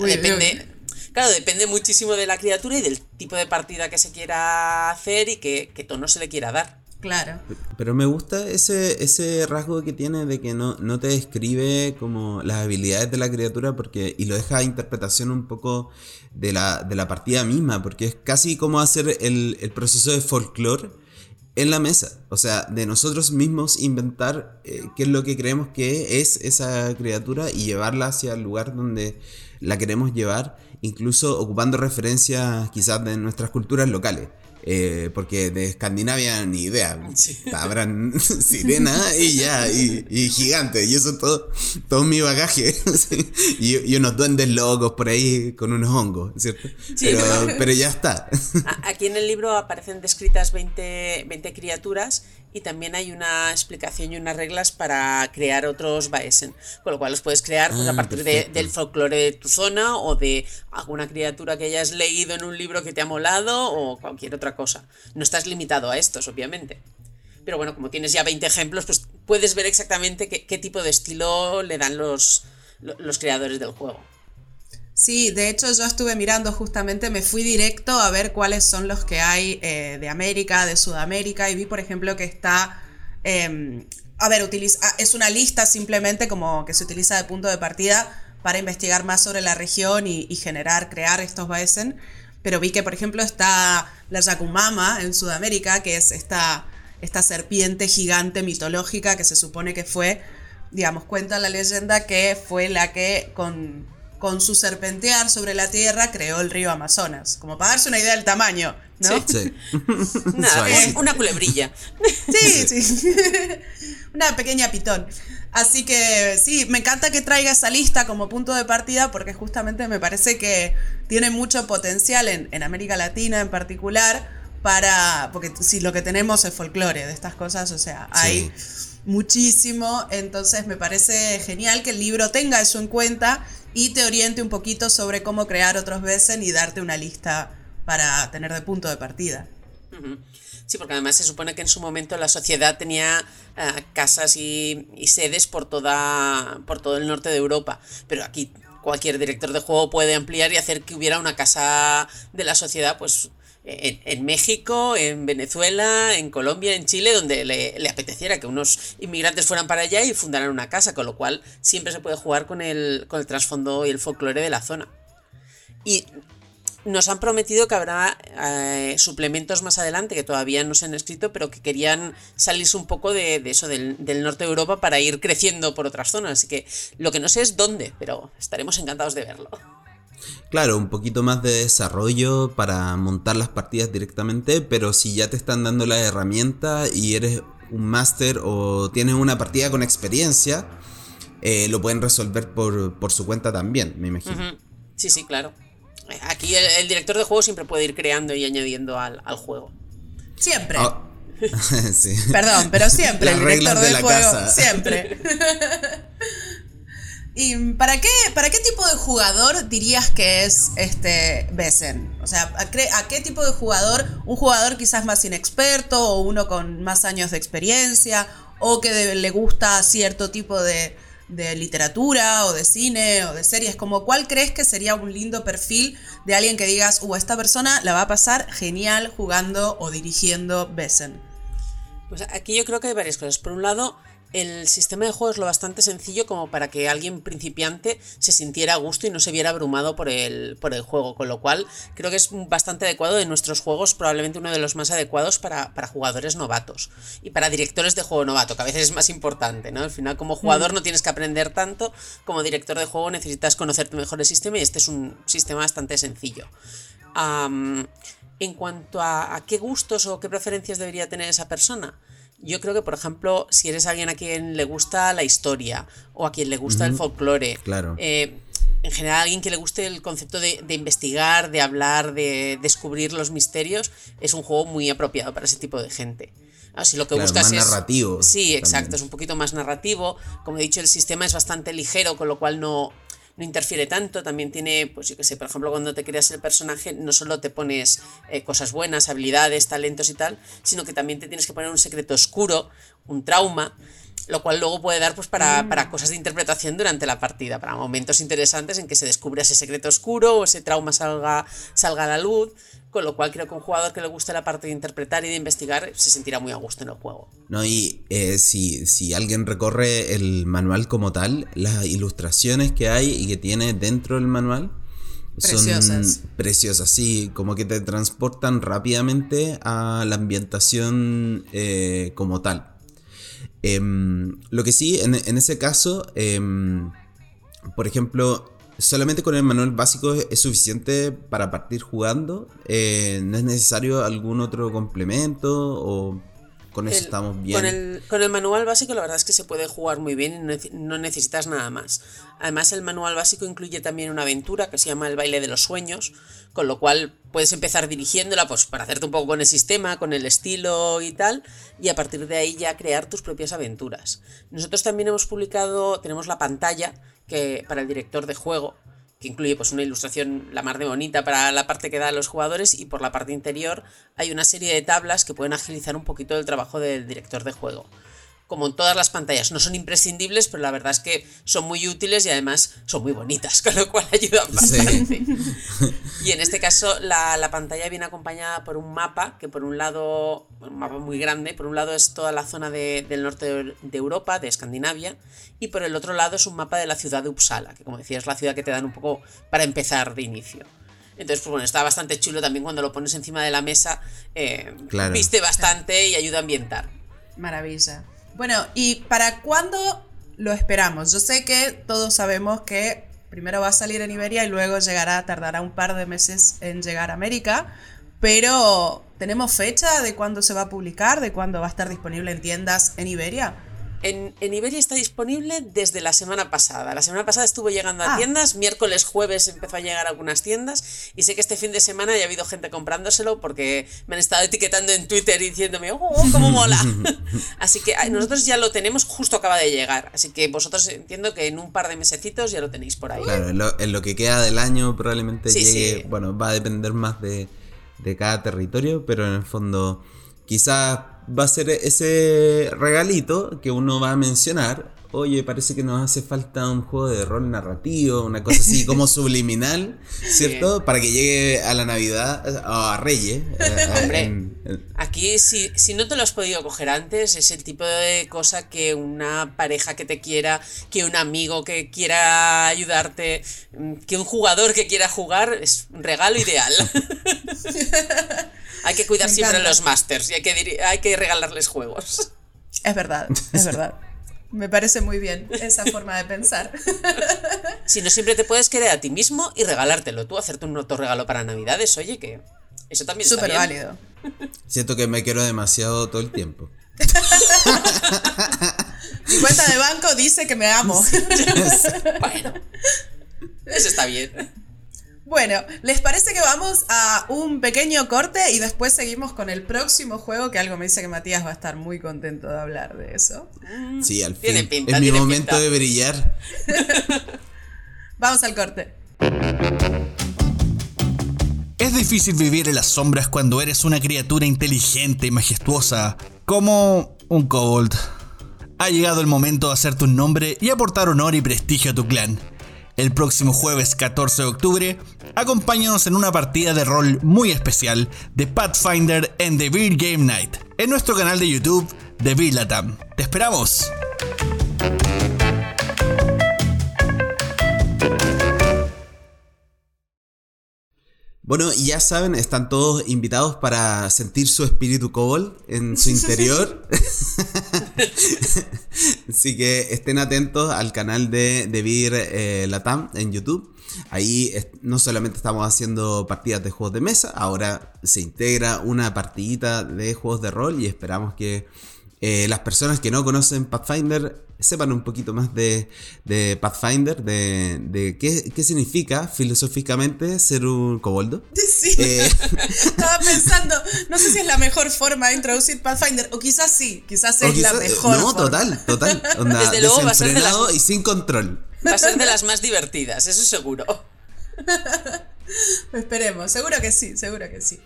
Uy, Depende. Claro, depende muchísimo de la criatura y del tipo de partida que se quiera hacer y qué, qué tono se le quiera dar. Claro. Pero me gusta ese, ese rasgo que tiene de que no, no te describe como las habilidades de la criatura porque y lo deja a interpretación un poco de la, de la partida misma, porque es casi como hacer el, el proceso de folclore en la mesa. O sea, de nosotros mismos inventar eh, qué es lo que creemos que es esa criatura y llevarla hacia el lugar donde la queremos llevar, incluso ocupando referencias quizás de nuestras culturas locales. eh, porque de Escandinavia ni idea. <laughs> Habrán <laughs> sirena y ya, y, y gigante, y eso todo, todo mi bagaje. <laughs> sí, y, y unos duendes locos por ahí con unos hongos, ¿cierto? Sí, pero, pero- ya está. Aquí en el libro aparecen descritas 20, 20 criaturas y también hay una explicación y unas reglas para crear otros Baesen. Con lo cual los puedes crear pues, a Ah, partir de- del folclore de tu zona o de alguna criatura que hayas leído en un libro que te ha molado o cualquier otra cosa. No estás limitado a estos, obviamente. Pero bueno, como tienes ya 20 ejemplos, pues puedes ver exactamente qué, qué tipo de estilo le dan los, lo- los creadores del juego. Sí, de hecho yo estuve mirando justamente, me fui directo a ver cuáles son los que hay eh, de América, de Sudamérica, y vi por ejemplo que está, eh, a ver, utiliza, ah, es una lista simplemente como que se utiliza de punto de partida para investigar más sobre la región y, generar, crear estos Baesen, pero vi que por ejemplo está la Yakumama en Sudamérica, que es esta, esta serpiente gigante mitológica que se supone que fue digamos, cuenta la leyenda que fue la que con, con su serpentear sobre la tierra creó el río Amazonas. Como para darse una idea del tamaño, ¿no? Sí. Sí. <laughs> Nada, Suavecito. una culebrilla. Sí, sí. <laughs> Una pequeña pitón. Así que sí, me encanta que traiga esa lista como punto de partida porque justamente me parece que tiene mucho potencial en, en América Latina en particular para, porque si lo que tenemos es folclore de estas cosas, o sea, hay muchísimo, entonces me parece genial que el libro tenga eso en cuenta y te oriente un poquito sobre cómo crear otros Besen y darte una lista para tener de punto de partida. Sí, porque además se supone que en su momento la sociedad tenía eh, casas y, y sedes por toda por todo el norte de Europa, pero aquí cualquier director de juego puede ampliar y hacer que hubiera una casa de la sociedad, pues en, México, en Venezuela, en Colombia, en Chile, donde le, le apeteciera que unos inmigrantes fueran para allá y fundaran una casa, con lo cual siempre se puede jugar con el, con el trasfondo y el folclore de la zona. Y nos han prometido que habrá eh, suplementos más adelante que todavía no se han escrito, pero que querían salirse un poco de, de eso, del, del norte de Europa para ir creciendo por otras zonas. Así que lo que no sé es dónde, pero estaremos encantados de verlo. Claro, un poquito más de desarrollo para montar las partidas directamente, pero si ya te están dando la herramienta y eres un máster o tienes una partida con experiencia, eh, lo pueden resolver por, por su cuenta también, me imagino. Sí, sí, claro. Aquí el, el director de juego siempre puede ir creando y añadiendo al, al juego. Siempre. Ah, <laughs> sí. Perdón, pero siempre Las el director reglas de la juego. casa. Siempre. <laughs> ¿Y para qué, para qué tipo de jugador dirías que es este Besen? O sea, ¿a, a qué tipo de jugador? ¿Un jugador quizás más inexperto o uno con más años de experiencia? ¿O que le gusta cierto tipo de, de literatura o de cine o de series? Como cuál crees que sería un lindo perfil de alguien que digas, uh, esta persona la va a pasar genial jugando o dirigiendo Besen? Pues aquí yo creo que hay varias cosas. Por un lado, el sistema de juego es lo bastante sencillo como para que alguien principiante se sintiera a gusto y no se viera abrumado por el, por el juego, con lo cual creo que es bastante adecuado de nuestros juegos, probablemente uno de los más adecuados para, para jugadores novatos y para directores de juego novato, que a veces es más importante, ¿no? Al final como jugador no tienes que aprender tanto, como director de juego necesitas conocerte mejor el sistema y este es un sistema bastante sencillo. En cuanto a, a qué gustos o qué preferencias debería tener esa persona, yo creo que, por ejemplo, si eres alguien a quien le gusta la historia o a quien le gusta el folclore, claro. eh, en general alguien que le guste el concepto de, de investigar, de hablar, de descubrir los misterios, es un juego muy apropiado para ese tipo de gente. Ah, si lo que Claro, buscas más es. narrativo Sí, exacto, es un poquito más narrativo. Como he dicho, el sistema es bastante ligero, con lo cual no, no interfiere tanto. También tiene, pues yo que sé, por ejemplo, cuando te creas el personaje, no solo te pones eh, cosas buenas, habilidades, talentos y tal, sino que también te tienes que poner un secreto oscuro, un trauma. Lo cual luego puede dar pues para, para cosas de interpretación durante la partida, para momentos interesantes en que se descubra ese secreto oscuro o ese trauma salga, salga a la luz. Con lo cual creo que un jugador que le guste la parte de interpretar y de investigar se sentirá muy a gusto en el juego. No, y eh, si, si alguien recorre el manual como tal, las ilustraciones que hay y que tiene dentro del manual Preciosas. son preciosas, sí, como que te transportan rápidamente a la ambientación eh, como tal. Em, lo que sí, en, en ese caso, em, por ejemplo, solamente con el manual básico es, suficiente para partir jugando. Eh, no es necesario algún otro complemento o con eso El- estamos bien. Con el, con el manual básico la verdad es que se puede jugar muy bien y no nece- no necesitas nada más. Además el manual básico incluye también una aventura que se llama el baile de los sueños, con lo cual puedes empezar dirigiéndola pues para hacerte un poco con el sistema, con el estilo y tal, y a partir de ahí ya crear tus propias aventuras. Nosotros también hemos publicado, tenemos la pantalla que para el director de juego, que incluye pues una ilustración la más de bonita para la parte que da a los jugadores y por la parte interior hay una serie de tablas que pueden agilizar un poquito el trabajo del director de juego. Como en todas las pantallas, no son imprescindibles, pero la verdad es que son muy útiles y además son muy bonitas, <laughs> con lo cual ayudan Sí. bastante. <laughs> Y en este caso la, la pantalla viene acompañada por un mapa, que por un lado, un mapa muy grande, por un lado es toda la zona de- del norte de, de Europa, de Escandinavia, y por el otro lado es un mapa de la ciudad de Uppsala, que como decía es la ciudad que te dan un poco para empezar de inicio. Entonces, pues bueno, está bastante chulo también cuando lo pones encima de la mesa, eh, Claro. viste bastante y ayuda a ambientar. Maravilla. Bueno, ¿y para cuándo lo esperamos? Yo sé que todos sabemos que primero va a salir en Iberia y luego llegará, tardará un par de meses en llegar a América, pero ¿tenemos fecha de cuándo se va a publicar, de cuándo va a estar disponible en tiendas en Iberia? En, en Iberia está disponible desde la semana pasada. La semana pasada estuvo llegando a Ah. tiendas, miércoles, jueves empezó a llegar a algunas tiendas y sé que este fin de semana ya ha habido gente comprándoselo porque me han estado etiquetando en Twitter y diciéndome, ¡oh, cómo mola! <laughs> así que nosotros ya lo tenemos, justo acaba de llegar. Así que vosotros entiendo que en un par de mesecitos ya lo tenéis por ahí. Claro, en lo, en lo que queda del año probablemente Sí, llegue, sí. bueno, va a depender más de, de cada territorio, pero en el fondo quizás va a ser ese regalito que uno va a mencionar. Oye, parece que nos hace falta un juego de rol narrativo, una cosa así como <laughs> subliminal, ¿cierto? Para que llegue a la Navidad, o a Reyes. eh, <laughs> Hombre. en- en- Aquí, si, si no te lo has podido coger antes, es el tipo de cosa que una pareja que te quiera, que un amigo que quiera ayudarte, mm, que un jugador que quiera jugar, es un regalo ideal. <laughs> hay que cuidar siempre a los masters y hay que, hay que regalarles juegos. Es verdad, es verdad. Me parece muy bien esa forma de pensar. <laughs> Si no, siempre te puedes querer a ti mismo y regalártelo. Tú hacerte un autorregalo para Navidades, oye, que eso también está Súper bien. válido. Siento que me quiero demasiado todo el tiempo. <laughs> Mi cuenta de banco dice que me amo. <laughs> Bueno, eso está bien. Bueno, ¿les parece que vamos a un pequeño corte y después seguimos con el próximo juego? Que algo me dice que Matías va a estar muy contento de hablar de eso. Sí, al Tiene fin. pinta, es mi tiene momento pinta. de brillar. <laughs> Vamos al corte. Es difícil vivir en las sombras cuando eres una criatura inteligente y majestuosa, como un kobold. Ha llegado el momento de hacerte un nombre y aportar honor y prestigio a tu clan. El próximo jueves 14 de octubre, acompáñanos en una partida de rol muy especial de Pathfinder en The Beer Game Night, en nuestro canal de YouTube, The Beer Latam. ¡Te esperamos! Bueno, y ya saben, están todos invitados para sentir su espíritu kobold en <laughs> su interior. <laughs> Así que estén atentos al canal de, de Beer eh, Latam en YouTube. Ahí no solamente estamos haciendo partidas de juegos de mesa, ahora se integra una partidita de juegos de rol y esperamos que eh, las personas que no conocen Pathfinder sepan un poquito más de, de Pathfinder, de, de qué, qué significa filosóficamente ser un koboldo. <laughs> Sí. Eh, <laughs> Estaba pensando, no sé si es la mejor forma de introducir Pathfinder, o quizás sí, quizás es la quizás- mejor. No, forma. total, total. Onda, Desde luego va a ser de las- y sin control. Va a ser de las más divertidas, eso seguro. <laughs> Esperemos, seguro que sí, seguro que sí.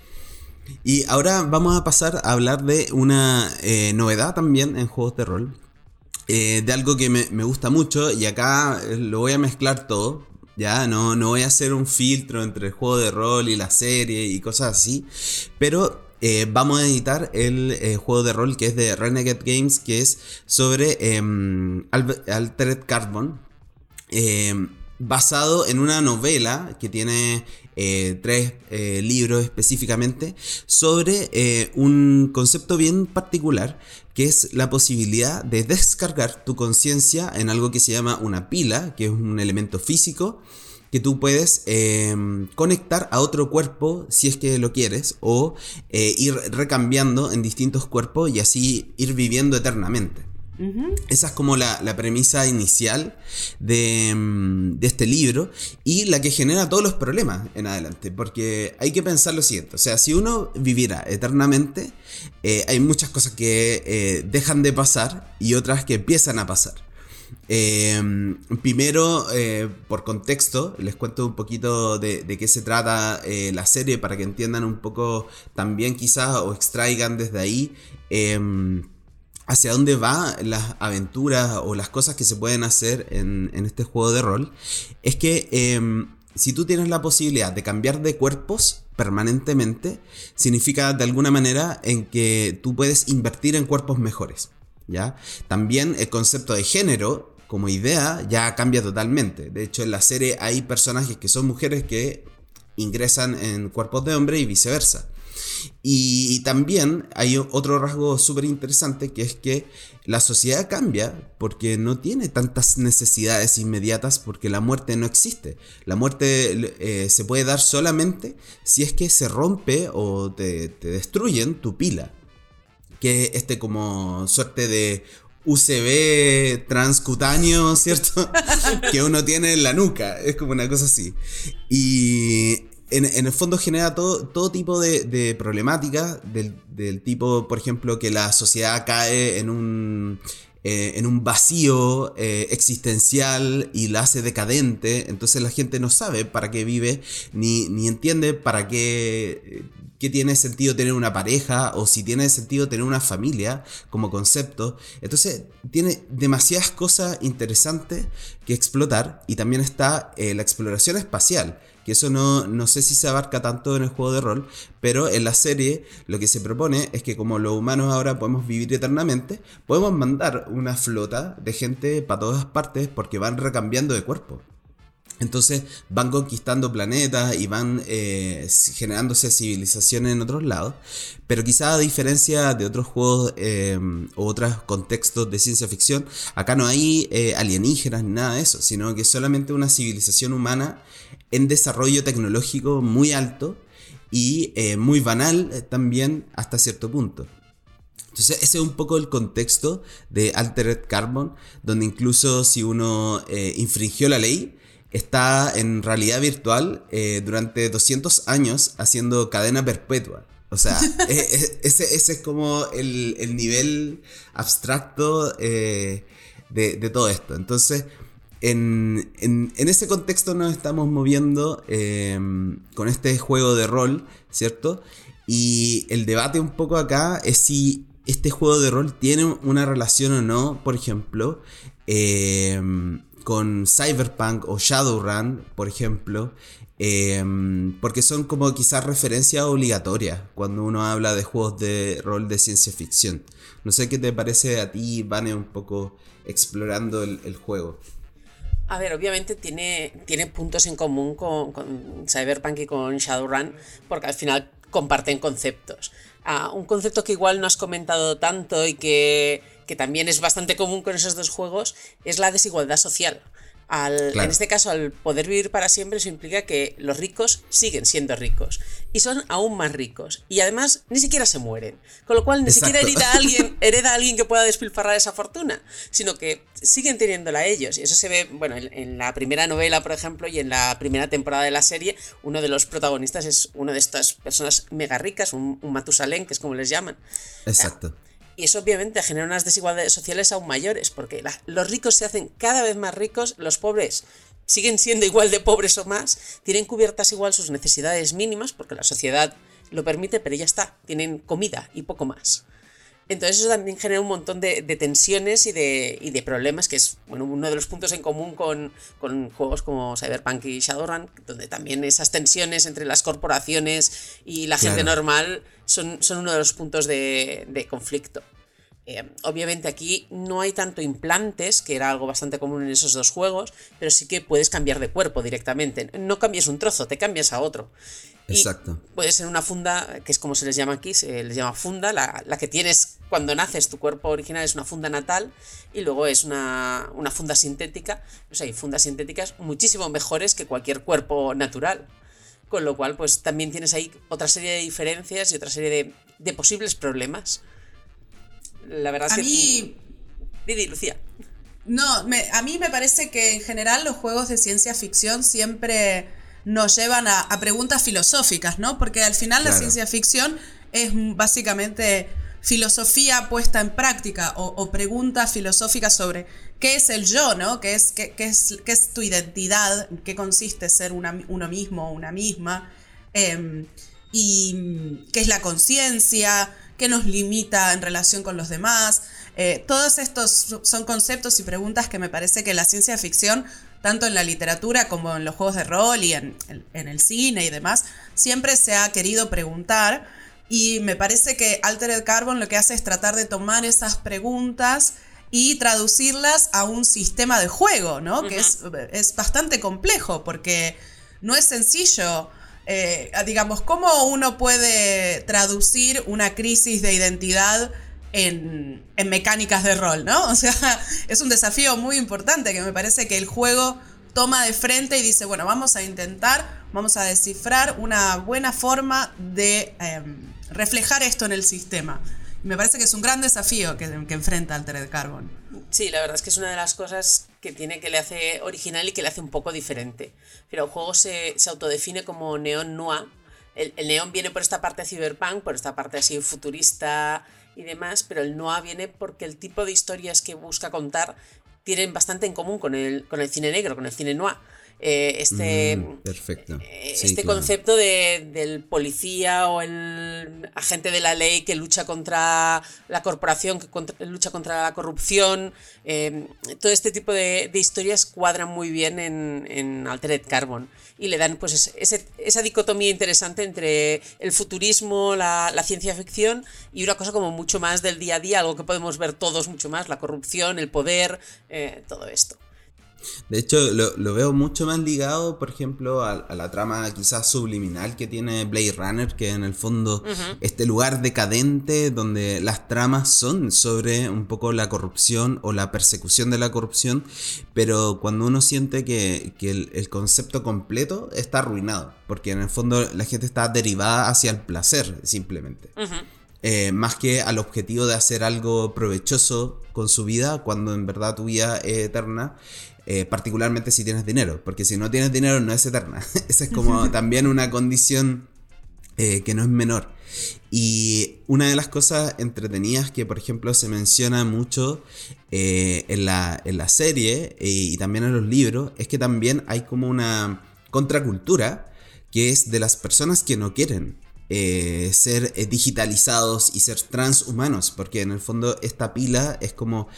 Y ahora vamos a pasar a hablar de una eh, novedad también en juegos de rol. eh, de algo que me, gusta mucho y acá eh, lo voy a mezclar todo. Ya, no, no voy a hacer un filtro entre el juego de rol y la serie y cosas así. Pero vamos a editar el juego de rol que es de Renegade Games, que es sobre em, Al- Altered Carbon. Basado en una novela que tiene eh, tres eh, libros específicamente sobre eh, un concepto bien particular que es la posibilidad de descargar tu conciencia en algo que se llama una pila, que es un elemento físico que tú puedes eh, conectar a otro cuerpo si es que lo quieres o ir recambiando en distintos cuerpos y así ir viviendo eternamente. Esa es como la, premisa inicial de, mm, de, este libro y la que genera todos los problemas en adelante. Porque hay que pensar lo siguiente, o sea, si uno viviera eternamente, eh, hay muchas cosas que eh, dejan de pasar y otras que empiezan a pasar. Eh, primero, eh, por contexto, les cuento un poquito de, qué se trata la serie para que entiendan un poco también quizás o extraigan desde ahí em, hacia dónde va las aventuras o las cosas que se pueden hacer en, este juego de rol. Es que em, si tú tienes la posibilidad de cambiar de cuerpos permanentemente, significa de alguna manera en que tú puedes invertir en cuerpos mejores. ¿Ya? También el concepto de género como idea ya cambia totalmente. De hecho, en la serie hay personajes que son mujeres que ingresan en cuerpos de hombre y viceversa. Y también hay otro rasgo súper interesante que es que la sociedad cambia porque no tiene tantas necesidades inmediatas porque la muerte no existe. La muerte eh, se puede dar solamente si es que se rompe o te, destruyen tu pila que este como suerte de UCB transcutáneo, <laughs> ¿cierto? <laughs> que uno tiene en la nuca, es como una cosa así. Y en, el fondo genera todo, todo tipo de, problemáticas del, del, tipo, por ejemplo, que la sociedad cae en un... Eh, en un vacío eh, existencial y la hace decadente, entonces la gente no sabe para qué vive, ni, ni entiende para qué qué tiene sentido tener una pareja o si tiene sentido tener una familia como concepto. Entonces tiene demasiadas cosas interesantes que explotar y también está eh, la exploración espacial. Que eso no, no sé si se abarca tanto en el juego de rol, pero en la serie lo que se propone es que como los humanos ahora podemos vivir eternamente, podemos mandar una flota de gente para todas partes porque van recambiando de cuerpo. Entonces van conquistando planetas y van eh, generándose civilizaciones en otros lados. Pero quizá a diferencia de otros juegos eh, o otros contextos de ciencia ficción, acá no hay eh, alienígenas ni nada de eso, sino que solamente una civilización humana en desarrollo tecnológico muy alto y eh, muy banal también hasta cierto punto. Entonces ese es un poco el contexto de Altered Carbon, donde incluso si uno eh, infringió la ley, está en realidad virtual eh, durante 200 años haciendo cadena perpetua. O sea, <laughs> ese, ese, es como el, el nivel abstracto eh, de, de, todo esto. Entonces, en, ese contexto nos estamos moviendo eh, con este juego de rol, ¿cierto? Y el debate un poco acá es si este juego de rol tiene una relación o no, por ejemplo, eh, con Cyberpunk o Shadowrun, por ejemplo, eh, porque son como quizás referencias obligatorias cuando uno habla de juegos de rol de ciencia ficción. No sé qué te parece a ti, Vane, un poco explorando el juego. A ver, obviamente tiene, tiene puntos en común con, Cyberpunk y con Shadowrun, porque al final comparten conceptos. Ah, un concepto que igual no has comentado tanto y que que también es bastante común con esos dos juegos, es la desigualdad social. Al, claro. En este caso, al poder vivir para siempre, eso implica que los ricos siguen siendo ricos y son aún más ricos. Y además, ni siquiera se mueren. Con lo cual, ni Exacto. siquiera <laughs> hereda a, alguien, hereda a alguien que pueda despilfarrar esa fortuna, sino que siguen teniéndola ellos. Y eso se ve, bueno, en, en, la primera novela, por ejemplo, y en la primera temporada de la serie, uno de los protagonistas es uno de estas personas mega ricas, un, un Matusalén, que es como les llaman. Exacto. Y eso obviamente genera unas desigualdades sociales aún mayores, porque los ricos se hacen cada vez más ricos, los pobres siguen siendo igual de pobres o más, tienen cubiertas igual sus necesidades mínimas, porque la sociedad lo permite, pero ya está, tienen comida y poco más. Entonces eso también genera un montón de, de tensiones y de, y de, problemas, que es bueno, uno de los puntos en común con, con, juegos como Cyberpunk y Shadowrun, donde también esas tensiones entre las corporaciones y la gente normal son, son, uno de los puntos de, de conflicto. Eh, obviamente aquí no hay tanto implantes, que era algo bastante común en esos dos juegos, pero sí que puedes cambiar de cuerpo directamente. No cambias un trozo, te cambias a otro. Y Exacto. Puede ser una funda, que es como se les llama aquí, se les llama funda, la, la que tienes cuando naces, tu cuerpo original es una funda natal y luego es una, una funda sintética. O sea, hay fundas sintéticas muchísimo mejores que cualquier cuerpo natural. Con lo cual, pues también tienes ahí otra serie de diferencias y otra serie de, de posibles problemas. La verdad es A que. mí, Didi, Lucía. no, me- a mí me parece que en general los juegos de ciencia ficción siempre nos llevan a, a preguntas filosóficas, ¿no? Porque al final la ciencia ficción es básicamente filosofía puesta en práctica o, o preguntas filosóficas sobre qué es el yo, ¿no? ¿Qué es, qué, qué es, qué es tu identidad? ¿En ¿Qué consiste ser una- uno mismo o una misma? Em, y qué es la conciencia, qué nos limita en relación con los demás. Eh, todos estos so- son conceptos y preguntas que me parece que la ciencia ficción, tanto en la literatura como en los juegos de rol y en, en- en el cine y demás, siempre se ha querido preguntar. Y me parece que Altered Carbon lo que hace es tratar de tomar esas preguntas y traducirlas a un sistema de juego, ¿no? Que es, es bastante complejo porque no es sencillo. Eh, digamos, ¿cómo uno puede traducir una crisis de identidad en, en mecánicas de rol, ¿no? O sea, <laughs> es un desafío muy importante que me parece que el juego toma de frente y dice, bueno, vamos a intentar, vamos a descifrar una buena forma de em, reflejar esto en el sistema. Me parece que es un gran desafío que, que enfrenta Altered Carbon. Sí, la verdad es que es una de las cosas que tiene que le hace original y que le hace un poco diferente. Pero el juego se, se autodefine como neón noir. El, el neón viene por esta parte cyberpunk, por esta parte así futurista y demás, pero el noir viene porque el tipo de historias que busca contar tienen bastante en común con el, con el cine negro, con el cine noir. Eh, este, Mm, perfecto. eh, Sí, este claro. concepto de- del policía o el agente de la ley que lucha contra la corporación, que contra- lucha contra la corrupción, eh, todo este tipo de, de historias cuadran muy bien en, en Altered Carbon y le dan pues ese- ese- esa dicotomía interesante entre el futurismo, la, la ciencia ficción y una cosa como mucho más del día a día, algo que podemos ver todos mucho más, la corrupción, el poder, eh, todo esto. De hecho, lo, lo veo mucho más ligado, por ejemplo, a, a la trama quizás subliminal que tiene Blade Runner, que en el fondo este lugar decadente donde las tramas son sobre un poco la corrupción o la persecución de la corrupción, pero cuando uno siente que, que el, el concepto completo está arruinado, porque en el fondo la gente está derivada hacia el placer, simplemente. Eh, más que al objetivo de hacer algo provechoso con su vida cuando en verdad tu vida es eterna, eh, particularmente si tienes dinero, porque si no tienes dinero no es eterna. <laughs> Esa es como <laughs> también una condición eh, que no es menor. Y una de las cosas entretenidas que, por ejemplo, se menciona mucho eh, en, la, en la serie y también en los libros, es que también hay como una contracultura que es de las personas que no quieren eh, ser eh, digitalizados y ser transhumanos, porque en el fondo esta pila es como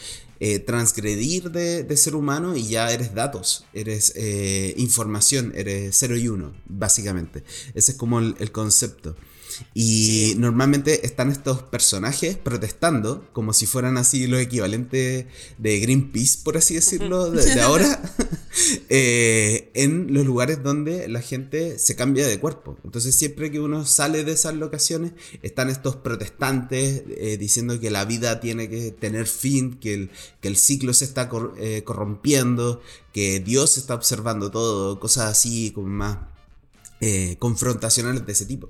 eh, transgredir de, de ser humano y ya eres datos, eres eh, información, eres 0 y 1, básicamente. Ese es como el, el concepto. Y normalmente están estos personajes protestando como si fueran así los equivalentes de Greenpeace, por así decirlo, de, de <laughs> ahora, eh, en los lugares donde la gente se cambia de cuerpo. Entonces siempre que uno sale de esas locaciones, están estos protestantes eh, diciendo que la vida tiene que tener fin, que el, que el ciclo se está eh, corrompiendo, que Dios está observando todo, cosas así como más confrontacionales de ese tipo.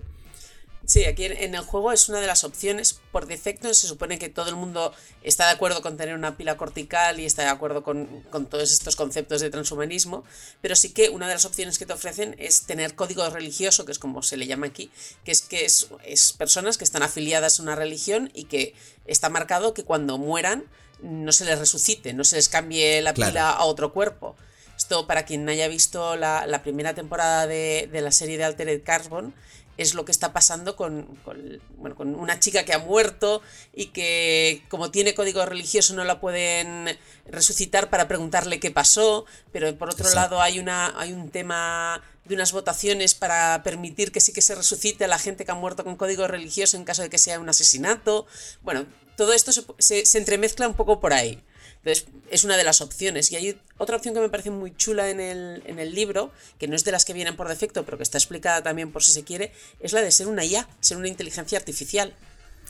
Sí, aquí en, el juego es una de las opciones. Por defecto se supone que todo el mundo está de acuerdo con tener una pila cortical y está de acuerdo con, con todos estos conceptos de transhumanismo, pero sí que una de las opciones que te ofrecen es tener código religioso, que es como se le llama aquí, que es que es, es personas que están afiliadas a una religión y que está marcado que cuando mueran no se les resucite, no se les cambie la Claro. pila a otro cuerpo. Esto, para quien haya visto la, la primera temporada de, de la serie de Altered Carbon, es lo que está pasando con, con, bueno, con una chica que ha muerto y que como tiene código religioso no la pueden resucitar para preguntarle qué pasó, pero por otro Exacto. lado hay, una, hay un tema de unas votaciones para permitir que sí que se resucite a la gente que ha muerto con código religioso en caso de que sea un asesinato. Bueno, todo esto se, se- se entremezcla un poco por ahí. Entonces, es una de las opciones. Y hay otra opción que me parece muy chula en el, en el libro, que no es de las que vienen por defecto, pero que está explicada también por si se quiere, es la de ser una IA, ser una inteligencia artificial.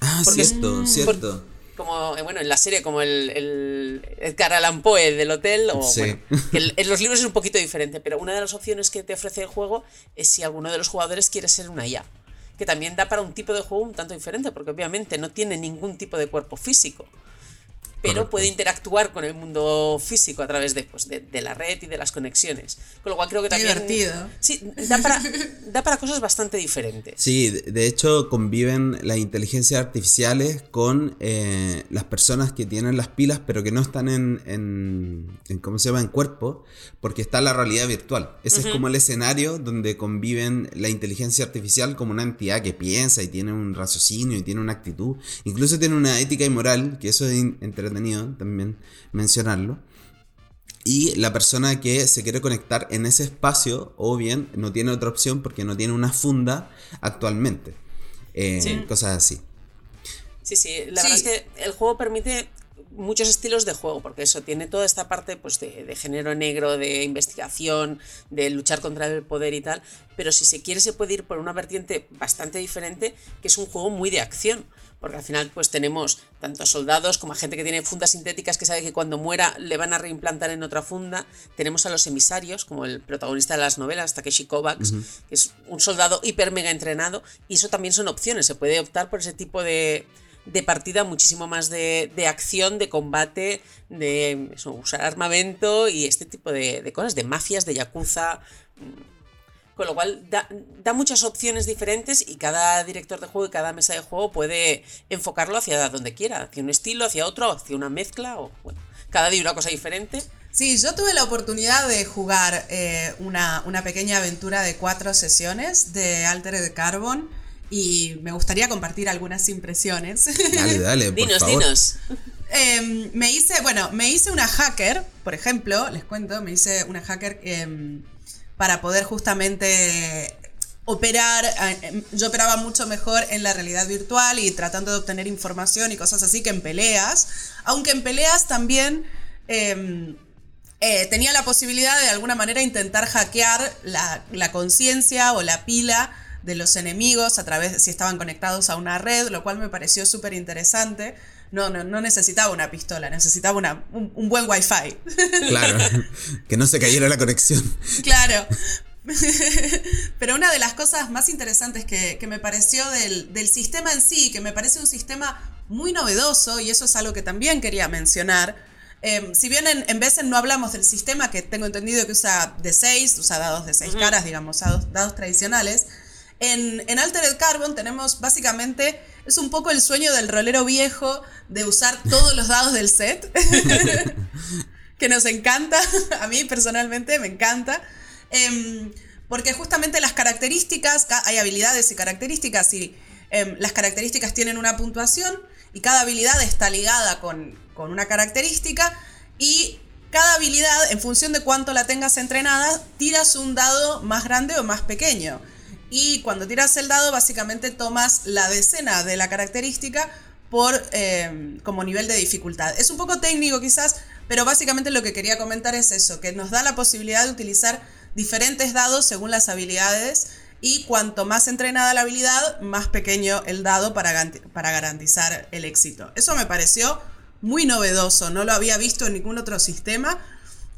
Ah, Porque es- cierto, cierto. Como, eh, bueno, en la serie, como el, el Edgar Allan Poe del hotel, o Sí. bueno, que el- <laughs> en los libros es un poquito diferente, pero una de las opciones que te ofrece el juego es si alguno de los jugadores quiere ser una IA. Que también da para un tipo de juego un tanto diferente, porque obviamente no tiene ningún tipo de cuerpo físico. Pero Correcto. puede interactuar con el mundo físico a través de, pues, de, de la red y de las conexiones. Con lo cual creo que también. divertido. Sí, da para, <laughs> da para cosas bastante diferentes. Sí, de hecho conviven las inteligencias artificiales con eh, las personas que tienen las pilas pero que no están en, en, en, ¿cómo se llama? En cuerpo, porque está la realidad virtual. Ese es como el escenario donde conviven la inteligencia artificial como una entidad que piensa y tiene un raciocinio y tiene una actitud, incluso tiene una ética y moral, que eso es in- entretenido también mencionarlo. Y la persona que se quiere conectar en ese espacio, o bien no tiene otra opción porque no tiene una funda actualmente. Eh, Sí. Cosas así. Sí, sí, la Sí. verdad es que el juego permite muchos estilos de juego, porque eso tiene toda esta parte pues, de, de género negro, de investigación, de luchar contra el poder y tal, pero si se quiere se puede ir por una vertiente bastante diferente, que es un juego muy de acción, porque al final pues tenemos tanto a soldados como a gente que tiene fundas sintéticas que sabe que cuando muera le van a reimplantar en otra funda, tenemos a los emisarios, como el protagonista de las novelas, Takeshi Kovacs, que es un soldado hiper mega entrenado, y eso también son opciones, se puede optar por ese tipo de, de partida muchísimo más de, de acción, de combate, de eso, usar armamento y este tipo de, de cosas, de mafias, de yakuza. Con lo cual da, da muchas opciones diferentes y cada director de juego y cada mesa de juego puede enfocarlo hacia donde quiera, hacia un estilo, hacia otro, hacia una mezcla o bueno, cada día una cosa diferente. Sí, yo tuve la oportunidad de jugar eh, una, una pequeña aventura de cuatro sesiones de Altered Carbon y me gustaría compartir algunas impresiones. Dale, dale, por <laughs> Dinos, favor. dinos. Em, me hice, bueno, me hice una hacker, por ejemplo, les cuento, me hice una hacker em, para poder justamente operar, eh, em, yo operaba mucho mejor en la realidad virtual y tratando de obtener información y cosas así que en peleas, aunque en peleas también em, eh, tenía la posibilidad de, alguna manera intentar hackear la, la conciencia o la pila de los enemigos a través de si estaban conectados a una red, lo cual me pareció súper interesante. No, no, no necesitaba una pistola, necesitaba una, un, un buen wifi. <laughs> Claro. que no se cayera la conexión. claro. <laughs> Pero una de las cosas más interesantes que, que me pareció del, del sistema en sí, que me parece un sistema muy novedoso, y eso es algo que también quería mencionar, eh, si bien en, en veces no hablamos del sistema que tengo entendido que usa de 6, usa dados de 6 caras, digamos, dados, dados tradicionales, en, en Altered Carbon tenemos básicamente, es un poco el sueño del rolero viejo de usar todos los dados del set, <laughs> que nos encanta, a mí personalmente me encanta, em, porque justamente las características, ca- hay habilidades y características y em, las características tienen una puntuación y cada habilidad está ligada con, con una característica y cada habilidad, en función de cuánto la tengas entrenada, tiras un dado más grande o más pequeño. Y cuando tiras el dado, básicamente tomas la decena de la característica por eh, como nivel de dificultad. Es un poco técnico quizás, pero básicamente lo que quería comentar es eso, que nos da la posibilidad de utilizar diferentes dados según las habilidades y cuanto más entrenada la habilidad, más pequeño el dado para, para garantizar el éxito. Eso me pareció muy novedoso, no lo había visto en ningún otro sistema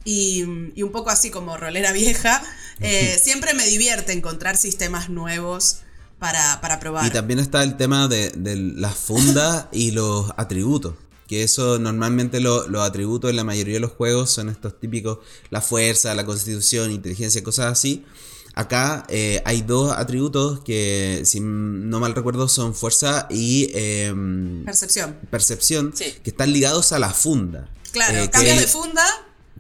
y, y un poco así como rolera vieja, eh, siempre me divierte encontrar sistemas nuevos para, para probar. Y también está el tema de, de las fundas y los atributos. Que eso normalmente lo- los atributos en la mayoría de los juegos son estos típicos, la fuerza, la constitución, inteligencia, cosas así. Acá eh, hay dos atributos que, si no mal recuerdo, son fuerza y em, Percepción. percepción, Sí. que están ligados a la funda. Claro, Eh, cambias de funda,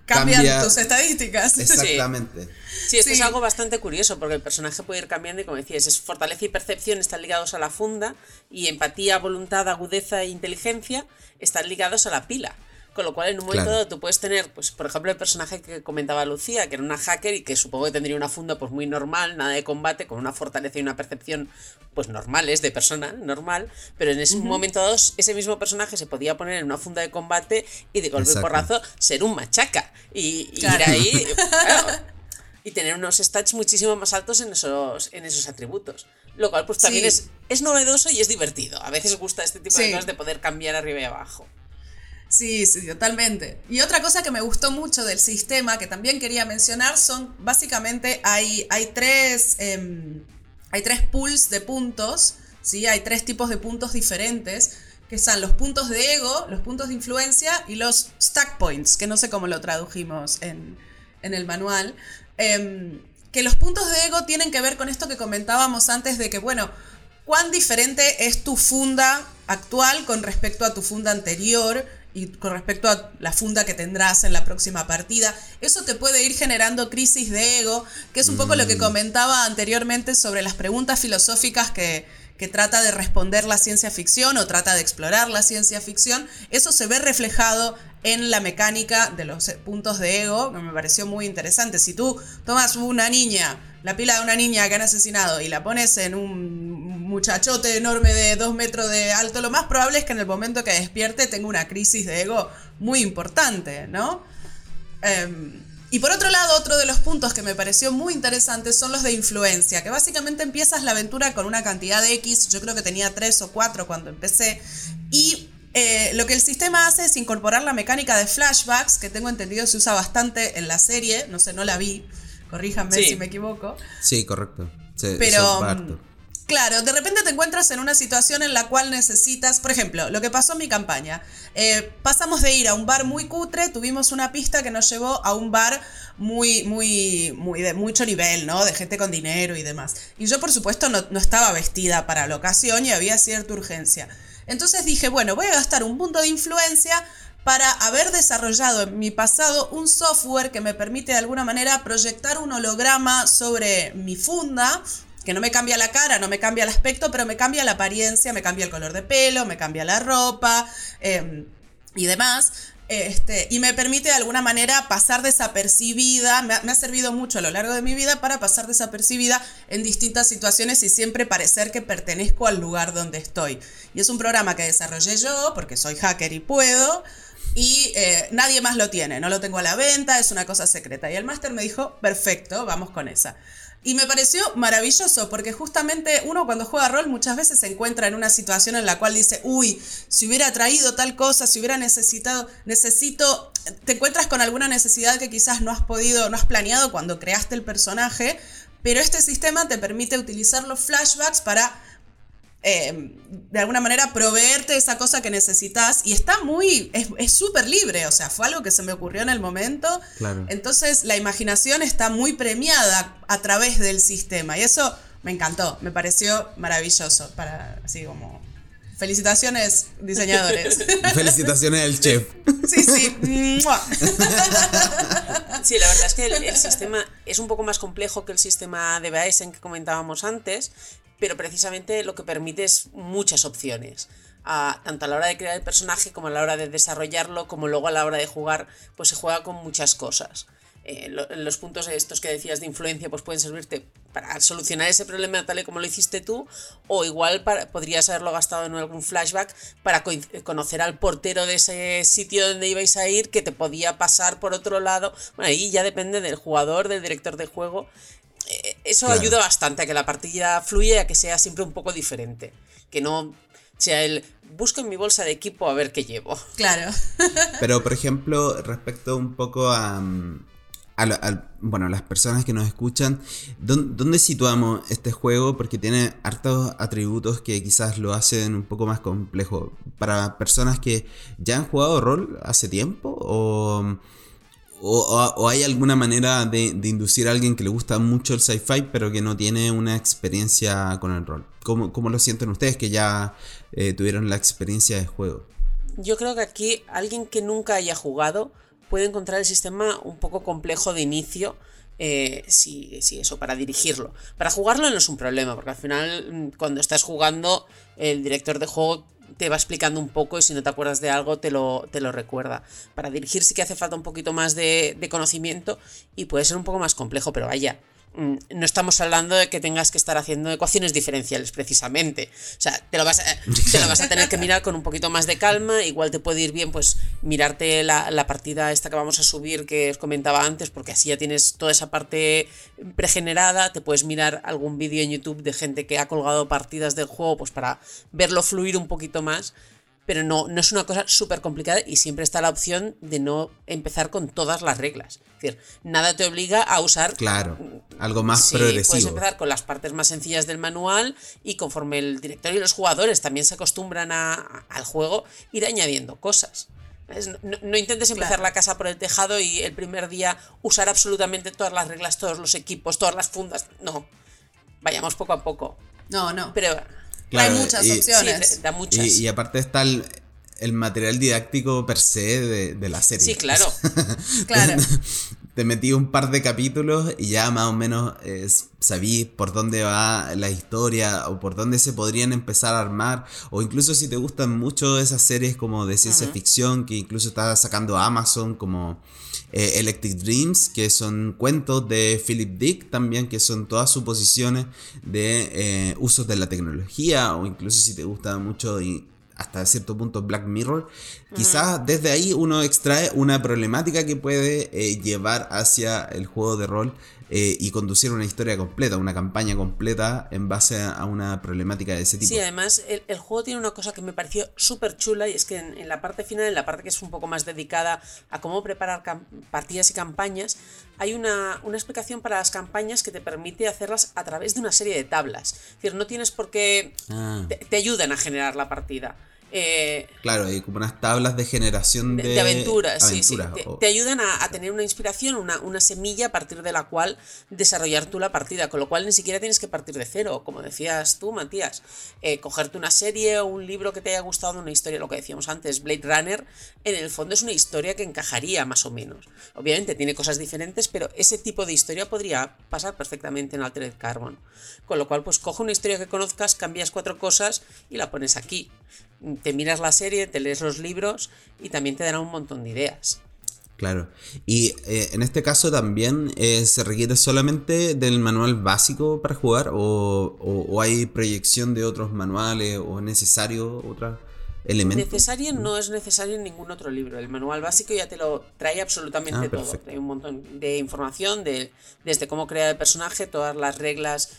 cambian cambia- tus estadísticas. <laughs> Exactamente. Sí, esto Sí. es algo bastante curioso porque el personaje puede ir cambiando y como decías, es fortaleza y percepción están ligados a la funda y empatía, voluntad, agudeza e inteligencia están ligados a la pila. Con lo cual, en un momento Claro. dado, tú puedes tener, pues, por ejemplo, el personaje que comentaba Lucía, que era una hacker y que supongo que tendría una funda pues muy normal, nada de combate, con una fortaleza y una percepción pues normales, de persona normal, pero en ese momento dado, ese mismo personaje se podía poner en una funda de combate y de golpe y porrazo ser un machaca. Y, y Claro. ir ahí. <laughs> claro, y tener unos stats muchísimo más altos en esos, en esos atributos. Lo cual, pues también Sí. es, es novedoso y es divertido. A veces gusta este tipo de cosas de poder cambiar arriba y abajo. Sí, sí, totalmente. Y otra cosa que me gustó mucho del sistema, que también quería mencionar, son básicamente hay, hay tres. em, hay tres pools de puntos. ¿sí? Hay tres tipos de puntos diferentes. Que son los puntos de ego, los puntos de influencia y los stack points, que no sé cómo lo tradujimos en, en el manual. Em, que los puntos de ego tienen que ver con esto que comentábamos antes de que, bueno, cuán diferente es tu funda actual con respecto a tu funda anterior y con respecto a la funda que tendrás en la próxima partida. Eso te puede ir generando crisis de ego, que es un poco lo que comentaba anteriormente sobre las preguntas filosóficas que, que trata de responder la ciencia ficción o trata de explorar la ciencia ficción. Eso se ve reflejado en la mecánica de los puntos de ego, que me pareció muy interesante. Si tú tomas una niña, la pila de una niña que han asesinado y la pones en un muchachote enorme de dos metros de alto, lo más probable es que en el momento que despierte tenga una crisis de ego muy importante, ¿no? Em, y por otro lado, otro de los puntos que me pareció muy interesante son los de influencia, que básicamente empiezas la aventura con una cantidad de X, yo creo que tenía tres o cuatro cuando empecé, y eh, lo que el sistema hace es incorporar la mecánica de flashbacks, que tengo entendido se usa bastante en la serie, no sé, no la vi, corríjanme Sí. si me equivoco. Sí, correcto. Se- Pero, mm, claro, de repente te encuentras en una situación en la cual necesitas, por ejemplo, lo que pasó en mi campaña. Eh, pasamos de ir a un bar muy cutre, tuvimos una pista que nos llevó a un bar muy, muy, muy de mucho nivel, ¿no? De gente con dinero y demás. Y yo, por supuesto, no, no estaba vestida para la ocasión y había cierta urgencia. Entonces dije, bueno, voy a gastar un punto de influencia para haber desarrollado en mi pasado un software que me permite de alguna manera proyectar un holograma sobre mi funda, que no me cambia la cara, no me cambia el aspecto, pero me cambia la apariencia, me cambia el color de pelo, me cambia la ropa eh, y demás. Este, y me permite de alguna manera pasar desapercibida, me ha, servido mucho a lo largo de mi vida para pasar desapercibida en distintas situaciones y siempre parecer que pertenezco al lugar donde estoy. Y es un programa que desarrollé yo porque soy hacker y puedo, y eh, nadie más lo tiene, no lo tengo a la venta, es una cosa secreta. Y el máster me dijo, perfecto, vamos con esa. Y me pareció maravilloso porque justamente uno cuando juega rol muchas veces se encuentra en una situación en la cual dice, uy, si hubiera traído tal cosa, si hubiera necesitado, necesito, te encuentras con alguna necesidad que quizás no has podido, no has planeado cuando creaste el personaje, pero este sistema te permite utilizar los flashbacks para eh, de alguna manera proveerte esa cosa que necesitas y está muy, es súper libre, o sea, fue algo que se me ocurrió en el momento. Claro. Entonces la imaginación está muy premiada a través del sistema y eso me encantó, me pareció maravilloso para así como felicitaciones diseñadores. <laughs> Felicitaciones al chef. sí, sí. Sí, la verdad es que el, el sistema es un poco más complejo que el sistema de Baesen que comentábamos antes, pero precisamente lo que permite es muchas opciones. a- tanto a la hora de crear el personaje como a la hora de desarrollarlo, como luego a la hora de jugar, pues se juega con muchas cosas. Eh, lo- los puntos estos que decías de influencia pues pueden servirte para solucionar ese problema tal y como lo hiciste tú o igual para- podrías haberlo gastado en algún flashback para coin- conocer al portero de ese sitio donde ibais a ir que te podía pasar por otro lado bueno ahí ya depende del jugador del director de juego Eh, eso Claro. ayuda bastante a que la partida fluya y a que sea siempre un poco diferente que no sea el busco en mi bolsa de equipo a ver qué llevo Claro. <laughs> Pero, por ejemplo, respecto un poco a, mm, a, bueno, a las personas que nos escuchan, ¿dón- ¿dónde situamos este juego? Porque tiene hartos atributos que quizás lo hacen un poco más complejo. Para personas que ya han jugado rol hace tiempo o... O, hay alguna manera de, inducir a alguien que le gusta mucho el sci-fi pero que no tiene una experiencia con el rol. ¿Cómo, lo sienten ustedes que ya eh, tuvieron la experiencia de juego? Yo creo que aquí alguien que nunca haya jugado puede encontrar el sistema un poco complejo de inicio. eh, si, si eso, para dirigirlo. Para jugarlo no es un problema, porque al final, mm, cuando estás jugando, el director de juego te va explicando un poco y si no te acuerdas de algo te lo, te lo recuerda. Para dirigir sí que hace falta un poquito más de, de conocimiento y puede ser un poco más complejo, pero vaya, no estamos hablando de que tengas que estar haciendo ecuaciones diferenciales precisamente. O sea, te lo vas a, te lo vas a tener que mirar con un poquito más de calma. Igual te puede ir bien, pues, mirarte la, la partida esta que vamos a subir que os comentaba antes, porque así ya tienes toda esa parte pregenerada. Te puedes mirar algún vídeo en YouTube de gente que ha colgado partidas del juego, pues para verlo fluir un poquito más. Pero no, no es una cosa súper complicada y siempre está la opción de no empezar con todas las reglas. Es decir, nada te obliga a usar Claro, algo más Sí, puedes progresivo. empezar con las partes más sencillas del manual y conforme el director y los jugadores también se acostumbran a- al juego, ir añadiendo cosas. No, no- no intentes empezar Claro. la casa por el tejado y el primer día usar absolutamente todas las reglas, todos los equipos, todas las fundas. No. Vayamos poco a poco. No, no. Pero Claro, Hay muchas y- opciones. sí, da muchas. Y, y aparte está el, el material didáctico per se de, de la serie. Sí, claro. <laughs> Claro. Te metí un par de capítulos y ya más o menos eh, sabí por dónde va la historia o por dónde se podrían empezar a armar. O incluso si te gustan mucho esas series como de ciencia ficción que incluso está sacando Amazon como eh, Electric Dreams, que son cuentos de Philip Dick también, que son todas suposiciones de eh, usos de la tecnología o incluso si te gusta mucho y hasta cierto punto Black Mirror, quizás desde ahí uno extrae una problemática que puede eh, llevar hacia el juego de rol eh, y conducir una historia completa, una campaña completa en base a una problemática de ese tipo. Sí, además el, el juego tiene una cosa que me pareció súper chula y es que en, en la parte final, en la parte que es un poco más dedicada a cómo preparar partidas y campañas, hay una, una explicación para las campañas que te permite hacerlas a través de una serie de tablas. Es decir, no tienes por qué... Ah. Te, te ayudan a generar la partida. Eh, Claro, hay como unas tablas de generación de, de, aventuras, sí, Te, ayudan a, a tener una inspiración, una, una semilla a partir de la cual desarrollar tú la partida, con lo cual ni siquiera tienes que partir de cero, como decías tú, Matías. Eh, cogerte una serie o un libro que te haya gustado, una historia, lo que decíamos antes, Blade Runner, en el fondo es una historia que encajaría más o menos. Obviamente tiene cosas diferentes, pero ese tipo de historia podría pasar perfectamente en Altered Carbon. Con lo cual, pues coge una historia que conozcas, cambias cuatro cosas y la pones aquí. Te miras la serie, te lees los libros y también te dará un montón de ideas. Claro. Y eh, en este caso también eh, se requiere solamente del manual básico para jugar o, o- o hay proyección de otros manuales o es necesario otros elementos. Necesario no es necesario en ningún otro libro. El manual básico ya te lo trae absolutamente Ah, todo. Trae un montón de información de, desde cómo crear el personaje, todas las reglas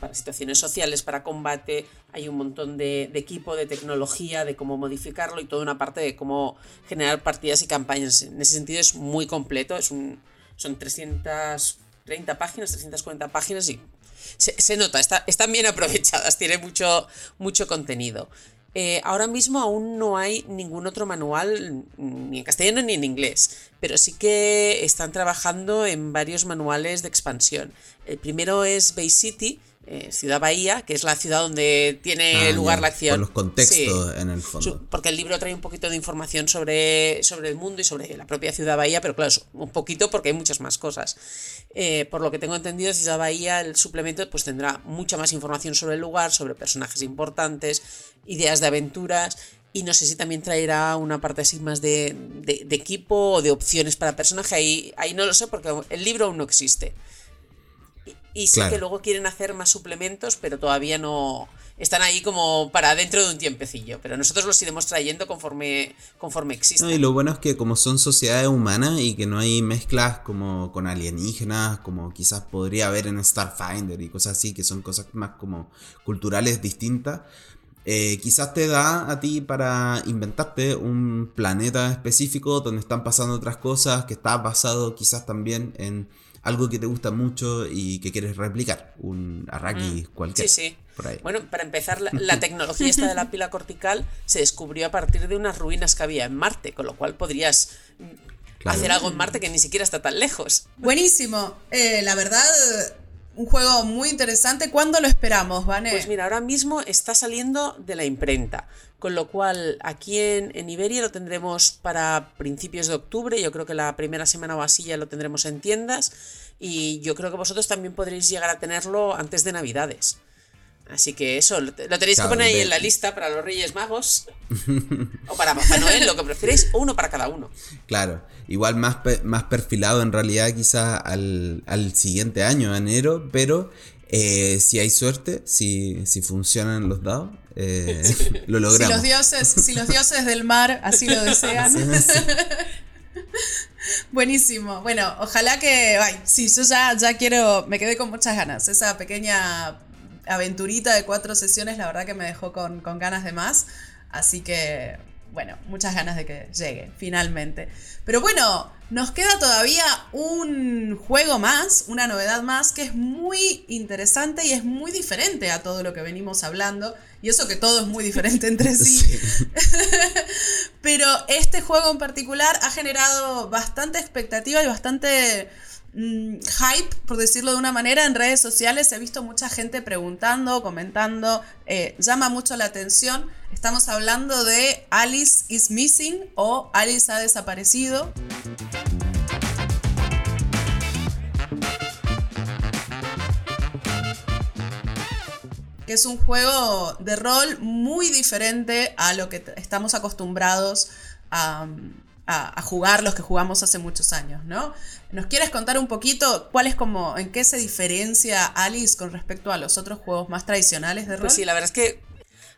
para situaciones sociales, para combate. Hay un montón de, equipo, de tecnología, de cómo modificarlo y toda una parte de cómo generar partidas y campañas. En ese sentido es muy completo. Es un, son 330 páginas, 340 páginas y se, se nota, está- están bien aprovechadas, tiene mucho, mucho contenido. Eh, ahora mismo aún no hay ningún otro manual, mm, ni en castellano ni en inglés, pero sí que están trabajando en varios manuales de expansión. El primero es Bay City, eh, Ciudad Bahía, que es la ciudad donde tiene Ah, lugar ya, la acción. Por los contextos Sí. en el fondo. Porque el libro trae un poquito de información sobre, sobre el mundo y sobre la propia Ciudad Bahía, pero claro, un poquito porque hay muchas más cosas. Eh, por lo que tengo entendido, Ciudad Bahía, el suplemento, pues tendrá mucha más información sobre el lugar, sobre personajes importantes, ideas de aventuras. Y no sé si también traerá una parte así más de, de- de equipo o de opciones para personaje. Ahí, ahí no lo sé porque el libro aún no existe. Y, Claro. que luego quieren hacer más suplementos, pero todavía no. Están ahí como para dentro de un tiempecillo. Pero nosotros los iremos trayendo conforme, conforme existan. No, y lo bueno es que como son sociedades humanas y que no hay mezclas como con alienígenas, como quizás podría haber en Starfinder y cosas así, que son cosas más como culturales distintas, eh, quizás te da a ti para inventarte un planeta específico donde están pasando otras cosas, que está basado quizás también en algo que te gusta mucho y que quieres replicar, un Arrakis cualquiera. Mm. Sí, sí. Por ahí. Bueno, para empezar, la, la <laughs> tecnología esta de la pila cortical se descubrió a partir de unas ruinas que había en Marte, con lo cual podrías mm, Claro. hacer algo en Marte que ni siquiera está tan lejos. Buenísimo. Eh, la verdad, un juego muy interesante. ¿Cuándo lo esperamos, Vane? Pues mira, ahora mismo está saliendo de la imprenta, con lo cual aquí en, en Iberia lo tendremos para principios de octubre, yo creo que la primera semana o así ya lo tendremos en tiendas y yo creo que vosotros también podréis llegar a tenerlo antes de Navidades. Así que eso, lo, tenéis que poner ahí en la lista para los Reyes Magos. <laughs> o para Papá Noel, lo que preferéis, o uno para cada uno. Claro, igual más, pe- más perfilado en realidad quizás al, al siguiente año, enero, pero eh, si hay suerte, si, si funcionan los dados, eh, <laughs> lo Si logramos. los dioses, si los dioses del mar así lo desean. <laughs> Buenísimo. Bueno, ojalá que. Ay, sí, yo ya, ya quiero. Me quedé con muchas ganas. Esa pequeña aventurita de cuatro sesiones, la verdad que me dejó con, con ganas de más. Así que, bueno, muchas ganas de que llegue, finalmente. Pero bueno, nos queda todavía un juego más, una novedad más, que es muy interesante y es muy diferente a todo lo que venimos hablando. Y eso que todo es muy diferente entre sí. <laughs> <laughs> Pero este juego en particular ha generado bastante expectativa y bastante mm, hype, por decirlo de una manera, en redes sociales. He visto mucha gente preguntando, comentando, eh, llama mucho la atención. Estamos hablando de Alice is Missing o Alice ha desaparecido. que es un juego de rol muy diferente a lo que estamos acostumbrados a, a- a jugar los que jugamos hace muchos años, ¿no? ¿Nos quieres contar un poquito cuál es como, en qué se diferencia Alice con respecto a los otros juegos más tradicionales de rol? Pues sí, la verdad es que.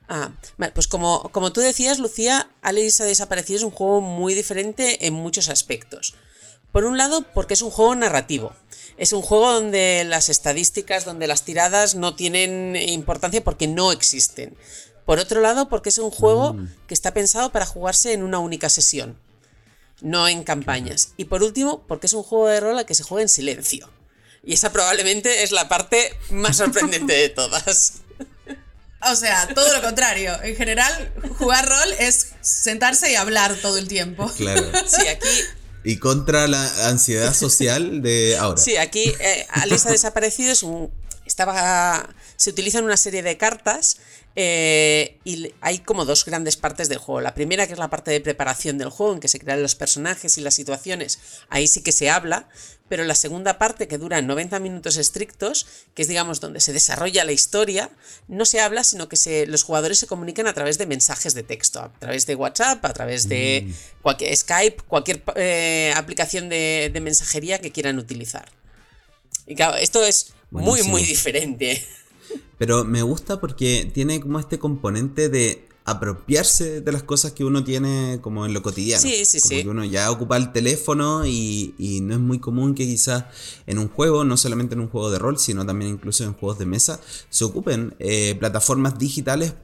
Ah, vale, pues como, como tú decías, Lucía, Alice ha desaparecido es un juego muy diferente en muchos aspectos. Por un lado, porque es un juego narrativo. Es un juego donde las estadísticas, donde las tiradas no tienen importancia porque no existen. Por otro lado, porque es un juego que está pensado para jugarse en una única sesión, no en campañas. Y por último, porque es un juego de rol al que se juega en silencio. Y esa probablemente es la parte más sorprendente de todas. O sea, todo lo contrario. En general, jugar rol es sentarse y hablar todo el tiempo. Claro. Sí, aquí Y contra la ansiedad social de ahora. Sí, aquí eh, Alice ha desaparecido. Es un, estaba, se utilizan una serie de cartas eh, y hay como dos grandes partes del juego. La primera, que es la parte de preparación del juego, en que se crean los personajes y las situaciones, ahí sí que se habla. Pero la segunda parte, que dura 90 minutos estrictos, que es, digamos, donde se desarrolla la historia, no se habla, sino que se, los jugadores se comunican a través de mensajes de texto, a través de WhatsApp, a través de cualquier Skype, cualquier eh, aplicación de, de mensajería que quieran utilizar. Y claro, esto es muy, Buenísimo. muy diferente. Pero me gusta porque tiene como este componente de apropiarse de las cosas que uno tiene como en lo cotidiano. Sí, sí, como sí. que uno ya ocupa el teléfono y, y no es muy común que quizás en un juego, no solamente en un juego de rol, sino también incluso en juegos de mesa, se ocupen eh, plataformas digitales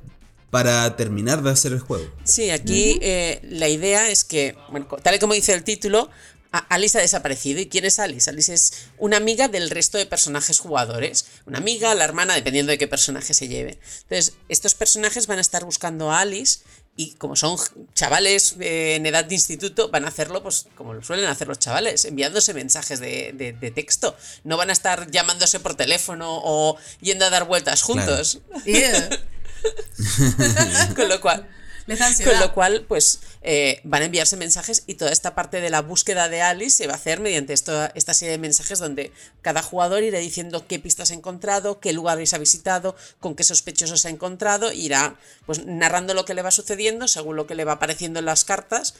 para terminar de hacer el juego. Sí, aquí eh, la idea es que, bueno, tal y como dice el título, Alice ha desaparecido. ¿Y quién es Alice? Alice es una amiga del resto de personajes jugadores. Una amiga, la hermana, dependiendo de qué personaje se lleve. Entonces, estos personajes van a estar buscando a Alice y como son chavales eh, en edad de instituto, van a hacerlo pues como lo suelen hacer los chavales, enviándose mensajes de, de- de texto. No van a estar llamándose por teléfono o yendo a dar vueltas juntos. Yeah. <laughs> Con lo cual... Les da Con lo cual, pues eh, van a enviarse mensajes y toda esta parte de la búsqueda de Alice se va a hacer mediante esto- esta serie de mensajes donde cada jugador irá diciendo qué pistas ha encontrado, qué lugares ha visitado, con qué sospechosos ha encontrado, irá pues narrando lo que le va sucediendo según lo que le va apareciendo en las cartas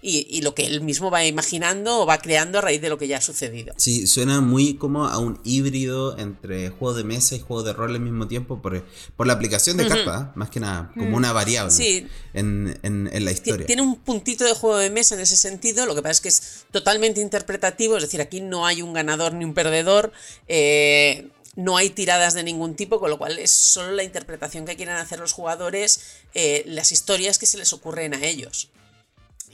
y, y lo que él mismo va imaginando o va creando a raíz de lo que ya ha sucedido. Sí, suena muy como a un híbrido entre juego de mesa y juego de rol al mismo tiempo por, por la aplicación de cartas, ¿eh? más que nada, como una variable Sí. en, en- en la historia. Tiene un puntito de juego de mesa en ese sentido, lo que pasa es que es totalmente interpretativo, es decir, aquí no hay un ganador ni un perdedor, eh, no hay tiradas de ningún tipo, con lo cual es solo la interpretación que quieran hacer los jugadores, eh, las historias que se les ocurren a ellos.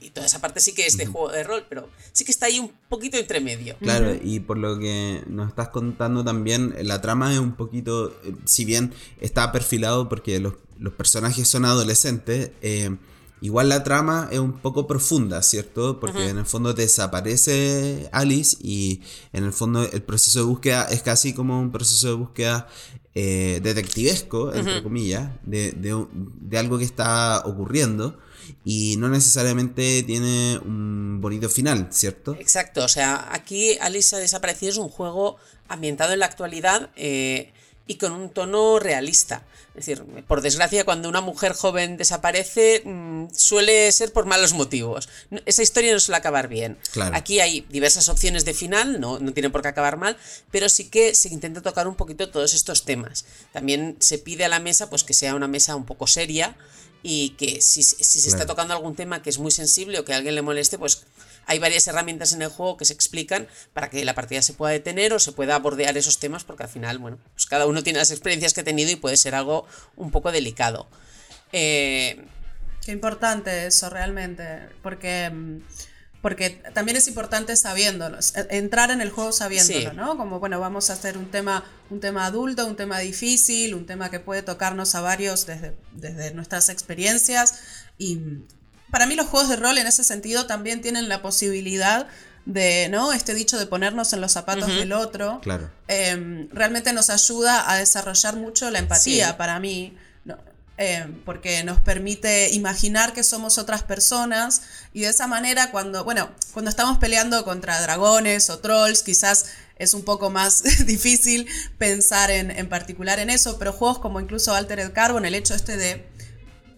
Y toda esa parte sí que es de juego de rol, pero sí que está ahí un poquito entre medio. Claro, y por lo que nos estás contando también, la trama es un poquito, eh, si bien está perfilado porque los, los personajes son adolescentes, eh, igual la trama es un poco profunda, ¿cierto? Porque en el fondo desaparece Alice y en el fondo el proceso de búsqueda es casi como un proceso de búsqueda eh, detectivesco, entre comillas, de, de un- de algo que está ocurriendo. Y no necesariamente tiene un bonito final, ¿cierto? Exacto, o sea, aquí Alice ha desaparecido es un juego ambientado en la actualidad eh, y con un tono realista. Es decir, por desgracia, cuando una mujer joven desaparece, mm, suele ser por malos motivos. No- Esa historia no suele acabar bien. Claro. Aquí hay diversas opciones de final, no, no tiene por qué acabar mal, pero sí que se intenta tocar un poquito todos estos temas. También se pide a la mesa pues que sea una mesa un poco seria y que si, si se está Claro. tocando algún tema que es muy sensible o que a alguien le moleste, pues hay varias herramientas en el juego que se explican para que la partida se pueda detener o se pueda bordear esos temas, porque al final, bueno, pues cada uno tiene las experiencias que ha tenido y puede ser algo un poco delicado. Eh, Qué importante eso realmente, porque, mm, porque también es importante sabiéndolo, es- e- entrar en el juego sabiéndolo, Sí. ¿no? Como, bueno, vamos a hacer un tema, un tema adulto, un tema difícil, un tema que puede tocarnos a varios desde, desde nuestras experiencias. Y para mí los juegos de rol en ese sentido también tienen la posibilidad de, ¿no? Este dicho de ponernos en los zapatos del otro Claro. eh, realmente nos ayuda a desarrollar mucho la empatía Sí. para mí. Eh, porque nos permite imaginar que somos otras personas y de esa manera cuando, bueno, cuando estamos peleando contra dragones o trolls, quizás es un poco más <laughs> difícil pensar en, en particular en eso, pero juegos como incluso Altered Carbon, el hecho este de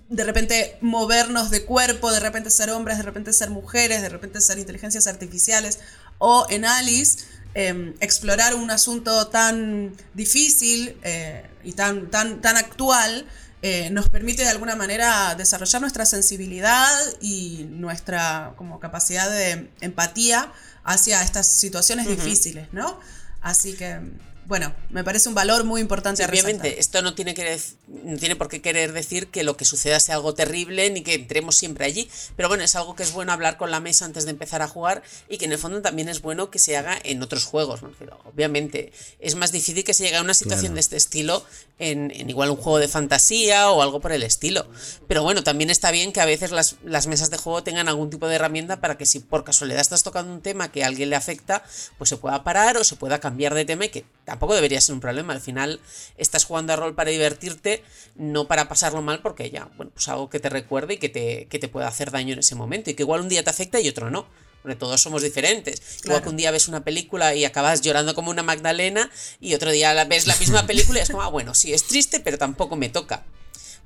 de repente movernos de cuerpo, de repente ser hombres, de repente ser mujeres, de repente ser inteligencias artificiales, o en Alice, eh, explorar un asunto tan difícil eh, y tan, tan, tan actual, eh, nos permite de alguna manera desarrollar nuestra sensibilidad y nuestra como capacidad de empatía hacia estas situaciones difíciles, ¿no? Así que, bueno, me parece un valor muy importante a resaltar. Obviamente, esto no tiene, que no tiene por qué querer decir que lo que suceda sea algo terrible ni que entremos siempre allí, pero bueno, es algo que es bueno hablar con la mesa antes de empezar a jugar y que en el fondo también es bueno que se haga en otros juegos. ¿no? Pero obviamente es más difícil que se llegue a una situación Claro. de este estilo en, en igual un juego de fantasía o algo por el estilo. Pero bueno, también está bien que a veces las, las mesas de juego tengan algún tipo de herramienta para que si por casualidad estás tocando un tema que a alguien le afecta, pues se pueda parar o se pueda cambiar de tema y que tampoco debería ser un problema. Al final estás jugando a rol para divertirte, no para pasarlo mal porque ya, bueno, pues algo que te recuerde y que te, que te pueda hacer daño en ese momento y que igual un día te afecta y otro no. Porque todos somos diferentes. Igual que un día ves una película y acabas llorando como una Magdalena y otro día la- ves la misma película y es como, ah, bueno, sí, es triste, pero tampoco me toca.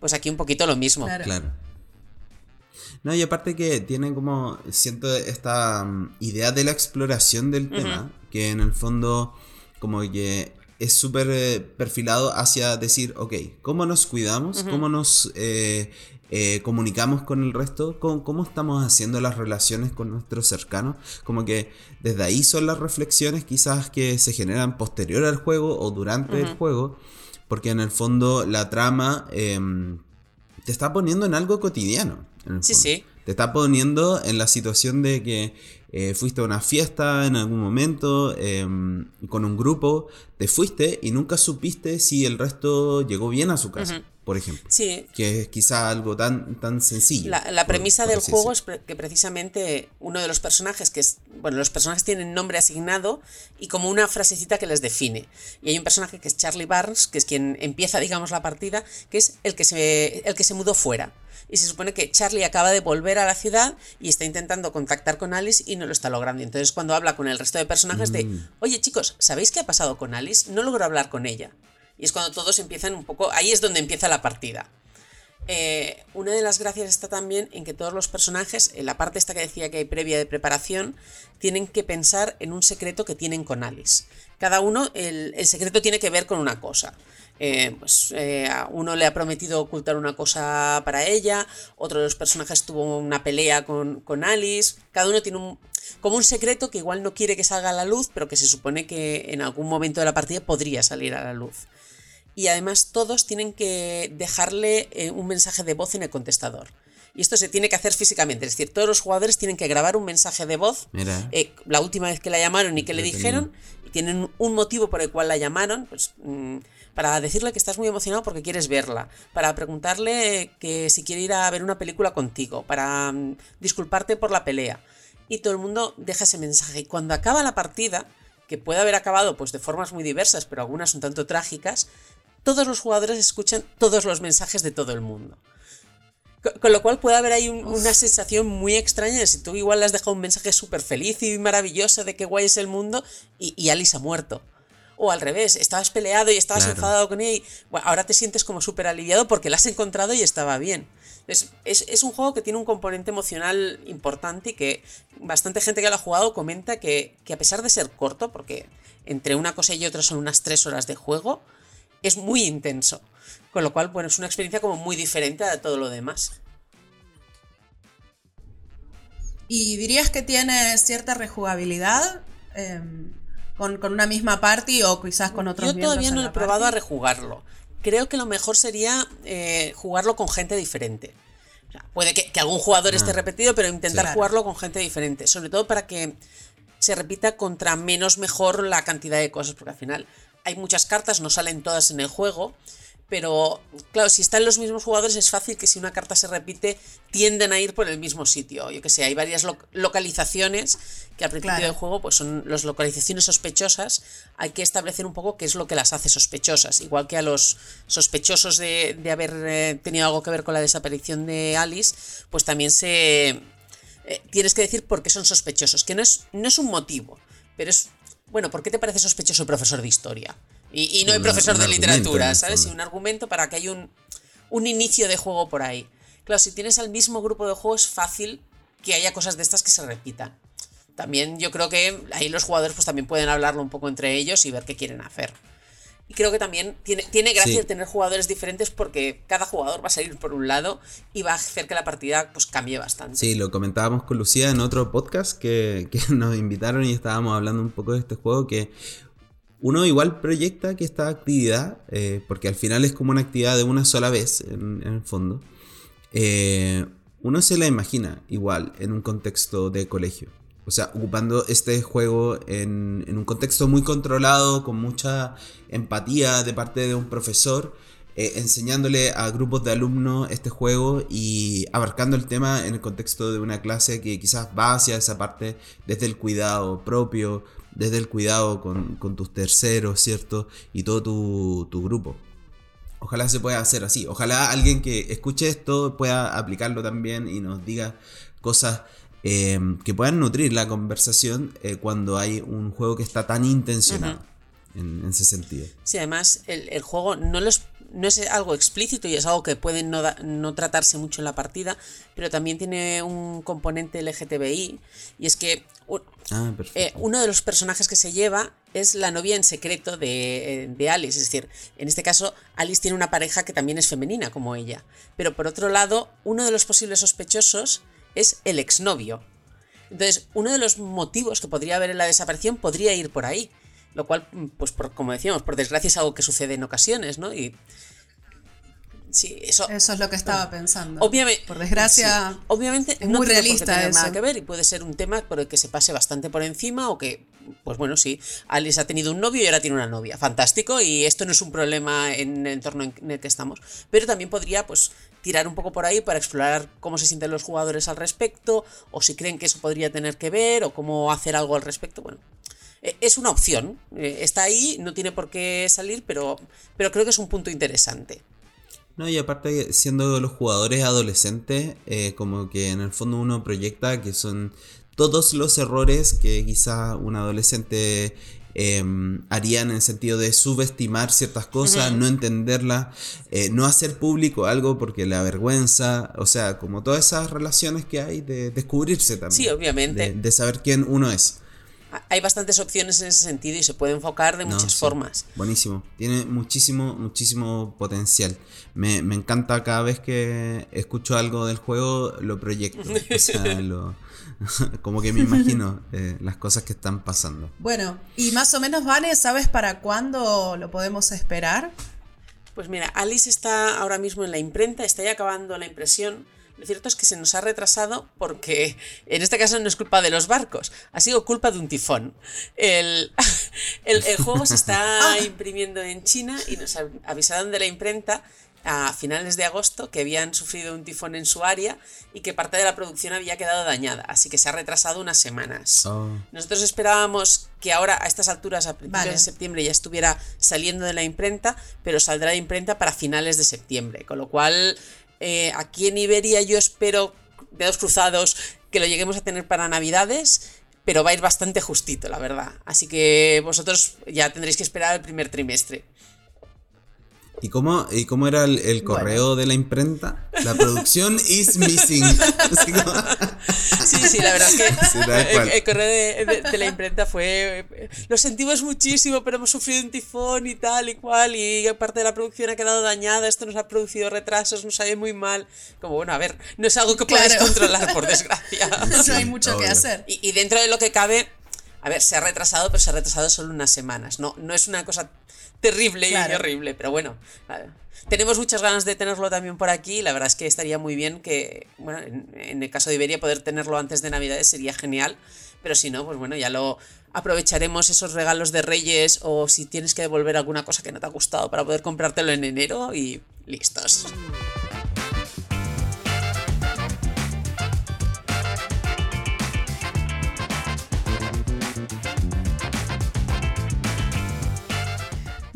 Pues aquí un poquito lo mismo. Claro. Claro. No, y aparte que tienen como, siento esta mm, idea de la exploración del tema, que en el fondo como que es súper eh, perfilado hacia decir, ok, ¿cómo nos cuidamos? ¿Cómo nos eh, eh, comunicamos con el resto? ¿Cómo, ¿Cómo estamos haciendo las relaciones con nuestros cercanos? Como que desde ahí son las reflexiones quizás que se generan posterior al juego o durante el juego, porque en el fondo la trama... em, te está poniendo en algo cotidiano. Sí, sí. Te está poniendo en la situación de que eh, fuiste a una fiesta en algún momento eh, con un grupo, te fuiste y nunca supiste si el resto llegó bien a su casa, por ejemplo. Sí, Que es quizá algo tan, tan sencillo. La, premisa por del juego es que precisamente uno de los personajes, que es, bueno, los personajes tienen nombre asignado y como una frasecita que les define. Y hay un personaje que es Charlie Barnes, que es quien empieza, digamos, la partida, que es el que se, el que se mudó fuera. Y se supone que Charlie acaba de volver a la ciudad y está intentando contactar con Alice y no lo está logrando. Entonces cuando habla con el resto de personajes de, oye chicos, ¿sabéis qué ha pasado con Alice? No logro hablar con ella. Y es cuando todos empiezan un poco, ahí es donde empieza la partida. Eh, una de las gracias está también en que todos los personajes, en la parte esta que decía que hay previa de preparación, tienen que pensar en un secreto que tienen con Alice. Cada uno, el, el secreto tiene que ver con una cosa. Eh, pues, eh, a uno le ha prometido ocultar una cosa para ella, otro de los personajes tuvo una pelea con, con Alice, cada uno tiene un, como un secreto que igual no quiere que salga a la luz, pero que se supone que en algún momento de la partida podría salir a la luz y además todos tienen que dejarle eh, un mensaje de voz en el contestador. Y esto se tiene que hacer físicamente, es decir, todos los jugadores tienen que grabar un mensaje de voz Mira. eh, la última vez que la llamaron y que le dijeron, y tienen un motivo por el cual la llamaron, pues mm, para decirle que estás muy emocionado porque quieres verla, para preguntarle que si quiere ir a ver una película contigo, para mm, disculparte por la pelea. Y todo el mundo deja ese mensaje. Y cuando acaba la partida, que puede haber acabado pues de formas muy diversas, pero algunas un tanto trágicas, todos los jugadores escuchan todos los mensajes de todo el mundo. Co- Con lo cual puede haber ahí un- una sensación muy extraña de si tú igual le has dejado un mensaje súper feliz y maravilloso de qué guay es el mundo y, y Alice ha muerto. O al revés, estabas peleado y estabas Claro. enfadado con ella y bueno, ahora te sientes como súper aliviado porque la has encontrado y estaba bien. Es, es, es un juego que tiene un componente emocional importante y que bastante gente que lo ha jugado comenta que, que a pesar de ser corto, porque entre una cosa y otra son unas tres horas de juego, es muy intenso. Con lo cual, bueno, es una experiencia como muy diferente a todo lo demás. ¿Y dirías que tiene cierta rejugabilidad em, con, con una misma party o quizás con otros Yo miembros todavía no he probado a rejugarlo. Creo que lo mejor sería eh, jugarlo con gente diferente. O sea, puede que, que algún jugador esté Ah, repetido, pero intentar jugarlo con gente diferente. Sobre todo para que se repita contra menos mejor la cantidad de cosas, porque al final hay muchas cartas, no salen todas en el juego. Pero claro, si están los mismos jugadores es fácil que si una carta se repite tienden a ir por el mismo sitio. Yo que sé, hay varias lo- localizaciones que al principio Claro. del juego pues son las localizaciones sospechosas. Hay que establecer un poco qué es lo que las hace sospechosas. Igual que a los sospechosos de, de haber eh, tenido algo que ver con la desaparición de Alice, pues también se... eh, tienes que decir por qué son sospechosos, que no es, no es un motivo, pero es... Bueno, ¿por qué te parece sospechoso el profesor de historia? Y, y no Un- profesor de literatura, ¿sabes? Y un argumento para que haya un, un inicio de juego por ahí. Claro, si tienes al mismo grupo de juego es fácil que haya cosas de estas que se repitan. También yo creo que ahí los jugadores pues también pueden hablarlo un poco entre ellos y ver qué quieren hacer. Y creo que también tiene, tiene gracia Sí. tener jugadores diferentes porque cada jugador va a salir por un lado y va a hacer que la partida pues cambie bastante. Sí, lo comentábamos con Lucía en otro podcast que, que nos invitaron y estábamos hablando un poco de este juego que uno igual proyecta que esta actividad, eh, porque al final es como una actividad de una sola vez en, el fondo, eh, uno se la imagina igual en un contexto de colegio. O sea, ocupando este juego en, en un contexto muy controlado, con mucha empatía de parte de un profesor, eh, enseñándole a grupos de alumnos este juego y abarcando el tema en el contexto de una clase que quizás va hacia esa parte desde el cuidado propio, desde el cuidado con, con tus terceros, ¿cierto? Y todo tu, tu grupo. Ojalá se pueda hacer así. Ojalá alguien que escuche esto pueda aplicarlo también y nos diga cosas eh, que puedan nutrir la conversación eh, cuando hay un juego que está tan intencionado en, en ese sentido. Sí, además el, el juego no, los, no es algo explícito y es algo que puede no, da- no tratarse mucho en la partida, pero también tiene un componente LGTBI y es que Ah, eh, uno de los personajes que se lleva es la novia en secreto de, eh, de Alice. Es decir, en este caso, Alice tiene una pareja que también es femenina como ella. Pero por otro lado, uno de los posibles sospechosos es el exnovio. Entonces, uno de los motivos que podría haber en la desaparición podría ir por ahí. Lo cual, pues por- como decíamos, por desgracia es algo que sucede en ocasiones, ¿no? Y. Sí, eso. Eso es lo que estaba pensando. Obviamente. Por desgracia, sí, obviamente es no muy tiene por qué realista nada que ver y puede ser un tema por el que se pase bastante por encima o que, pues bueno, sí, Alice ha tenido un novio y ahora tiene una novia. Fantástico y esto no es un problema en el entorno en el que estamos. Pero también podría, pues, tirar un poco por ahí para explorar cómo se sienten los jugadores al respecto o si creen que eso podría tener que ver o cómo hacer algo al respecto. Bueno. Eh, Es una opción, eh, está ahí, no tiene por qué salir, pero, pero creo que es un punto interesante. No, y aparte, siendo los jugadores adolescentes, eh, como que en el fondo uno proyecta que son todos los errores que quizá un adolescente eh, haría en el sentido de subestimar ciertas cosas, no entenderlas, eh, no hacer público algo porque le avergüenza, o sea, como todas esas relaciones que hay de descubrirse también. Sí, obviamente. De, de saber quién uno es. Hay bastantes opciones en ese sentido y se puede enfocar de No, muchas sí. formas. Buenísimo. Tiene muchísimo, muchísimo potencial. Me, me encanta cada vez que escucho algo del juego, lo proyecto. O <laughs> sea, lo- <laughs> como que me imagino eh, las cosas que están pasando. Bueno, y más o menos, Vane, ¿sabes para cuándo lo podemos esperar? Pues mira, Alice está ahora mismo en la imprenta, está ya acabando la impresión. Lo cierto es que se nos ha retrasado porque en este caso no es culpa de los barcos, ha sido culpa de un tifón. El, <laughs> el- el juego se está <laughs> imprimiendo en China y nos av- avisaron de la imprenta a finales de agosto que habían sufrido un tifón en su área y que parte de la producción había quedado dañada, así que se ha retrasado unas semanas. Oh. Nosotros esperábamos que ahora, a estas alturas, a principios Vale. de septiembre, ya estuviera saliendo de la imprenta, pero saldrá de imprenta para finales de septiembre. Con lo cual, eh, aquí en Iberia yo espero, dedos cruzados, que lo lleguemos a tener para Navidades. pero va a ir bastante justito, la verdad. Así que vosotros ya tendréis que esperar el primer trimestre. ¿Y cómo, y cómo era el, el correo de la imprenta? La producción is missing. <laughs> Sí, sí, la verdad es que Sí, el, correo de, de- de la imprenta fue. Lo sentimos muchísimo, pero hemos sufrido un tifón y tal y cual. Y parte de la producción ha quedado dañada. Esto nos ha producido retrasos, nos sale muy mal. Como bueno, a ver, no es algo que Claro. controlar, por desgracia. <laughs> no hay mucho que hacer. Y, y dentro de lo que cabe, a ver, se ha retrasado, pero se ha retrasado solo unas semanas. No, no es una cosa terrible Claro. y horrible, pero bueno. Tenemos muchas ganas de tenerlo también por aquí. La verdad es que estaría muy bien que, bueno, en, en el caso de Iberia, poder tenerlo antes de Navidades sería genial. Pero si no, pues bueno, ya lo aprovecharemos esos regalos de Reyes o si tienes que devolver alguna cosa que no te ha gustado para poder comprártelo en enero y listos.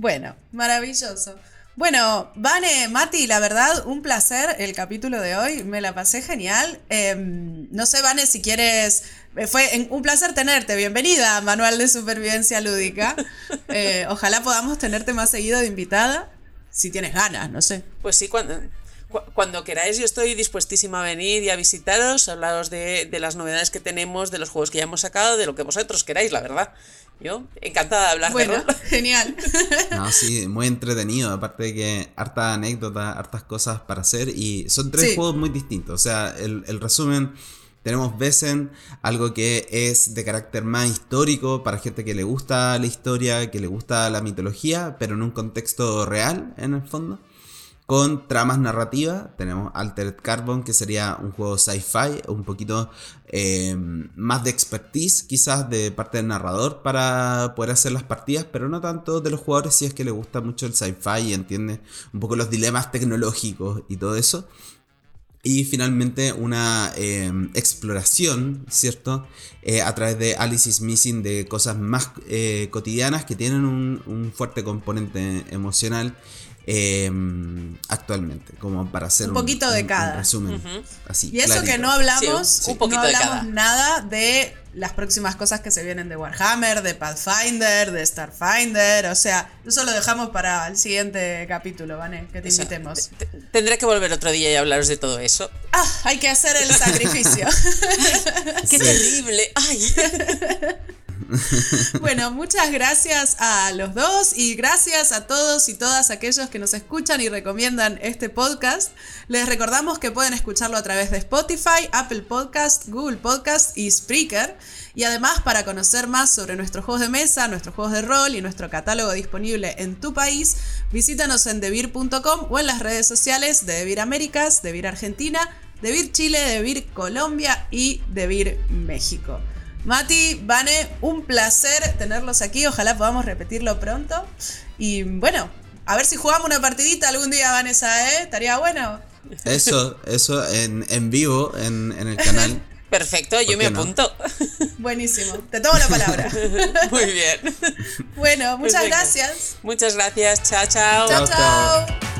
Bueno, maravilloso. Bueno, Vane, Mati, la verdad, un placer el capítulo de hoy. Me la pasé genial. Eh, no sé, Vane, si quieres. eh, Fue un placer tenerte. Bienvenida a Manual de Supervivencia Lúdica. <laughs> Eh, ojalá podamos tenerte más seguido de invitada. Si tienes ganas, no sé. Pues sí, cuando, cu- cuando queráis, yo estoy dispuestísima a venir y a visitaros, a hablaros de, de las novedades que tenemos, de los juegos que ya hemos sacado, de lo que vosotros queráis, la verdad. Yo, encantada de hablar de Bueno, rol. <laughs> genial. No, sí, muy entretenido. Aparte de que hartas anécdotas, hartas cosas para hacer. Y son tres Sí. juegos muy distintos. O sea, el, el resumen. Tenemos Besen, algo que es de carácter más histórico para gente que le gusta la historia, que le gusta la mitología, pero en un contexto real, en el fondo. Con tramas narrativas, tenemos Altered Carbon, que sería un juego sci-fi, un poquito eh, más de expertise, quizás de parte del narrador para poder hacer las partidas, pero no tanto de los jugadores si es que les gusta mucho el sci-fi y entiende un poco los dilemas tecnológicos y todo eso. Y finalmente una eh, exploración, ¿cierto? Eh, a través de Alice is Missing de cosas más eh, cotidianas que tienen un fuerte componente emocional eh, actualmente, como para hacer Un poquito de un- cada. un resumen. Así, Y eso que clarito. no hablamos, Sí, un poquito no de hablamos cada. nada de las próximas cosas que se vienen de Warhammer, de Pathfinder, de Starfinder, o sea, eso lo dejamos para el siguiente capítulo, ¿vale? Que te Eso. invitemos. Te- Tendré que volver otro día y hablaros de todo eso. Ah, hay que hacer el <laughs> sacrificio. ¡Qué Sí. terrible! ¡Ay! <laughs> <laughs> Bueno, muchas gracias a los dos y gracias a todos y todas aquellos que nos escuchan y recomiendan este podcast. Les recordamos que pueden escucharlo a través de Spotify, Apple Podcast, Google Podcast y Spreaker. Y además, para conocer más sobre nuestros juegos de mesa, nuestros juegos de rol y nuestro catálogo disponible en tu país, visítanos en devir.com o en las redes sociales de Devir Américas, Devir Argentina, Devir Chile, Devir Colombia y Devir México. Mati, Vane, un placer tenerlos aquí. Ojalá podamos repetirlo pronto. Y bueno, a ver si jugamos una partidita algún día, Vanessa, ¿eh? Estaría bueno. Eso, eso en, en vivo en, en el canal. <laughs> Perfecto, yo ¿Por me no? apunto. Buenísimo. Te tomo la palabra. <laughs> Muy bien. Bueno, muchas gracias. Muchas gracias. Chao, Chao, chao. chao.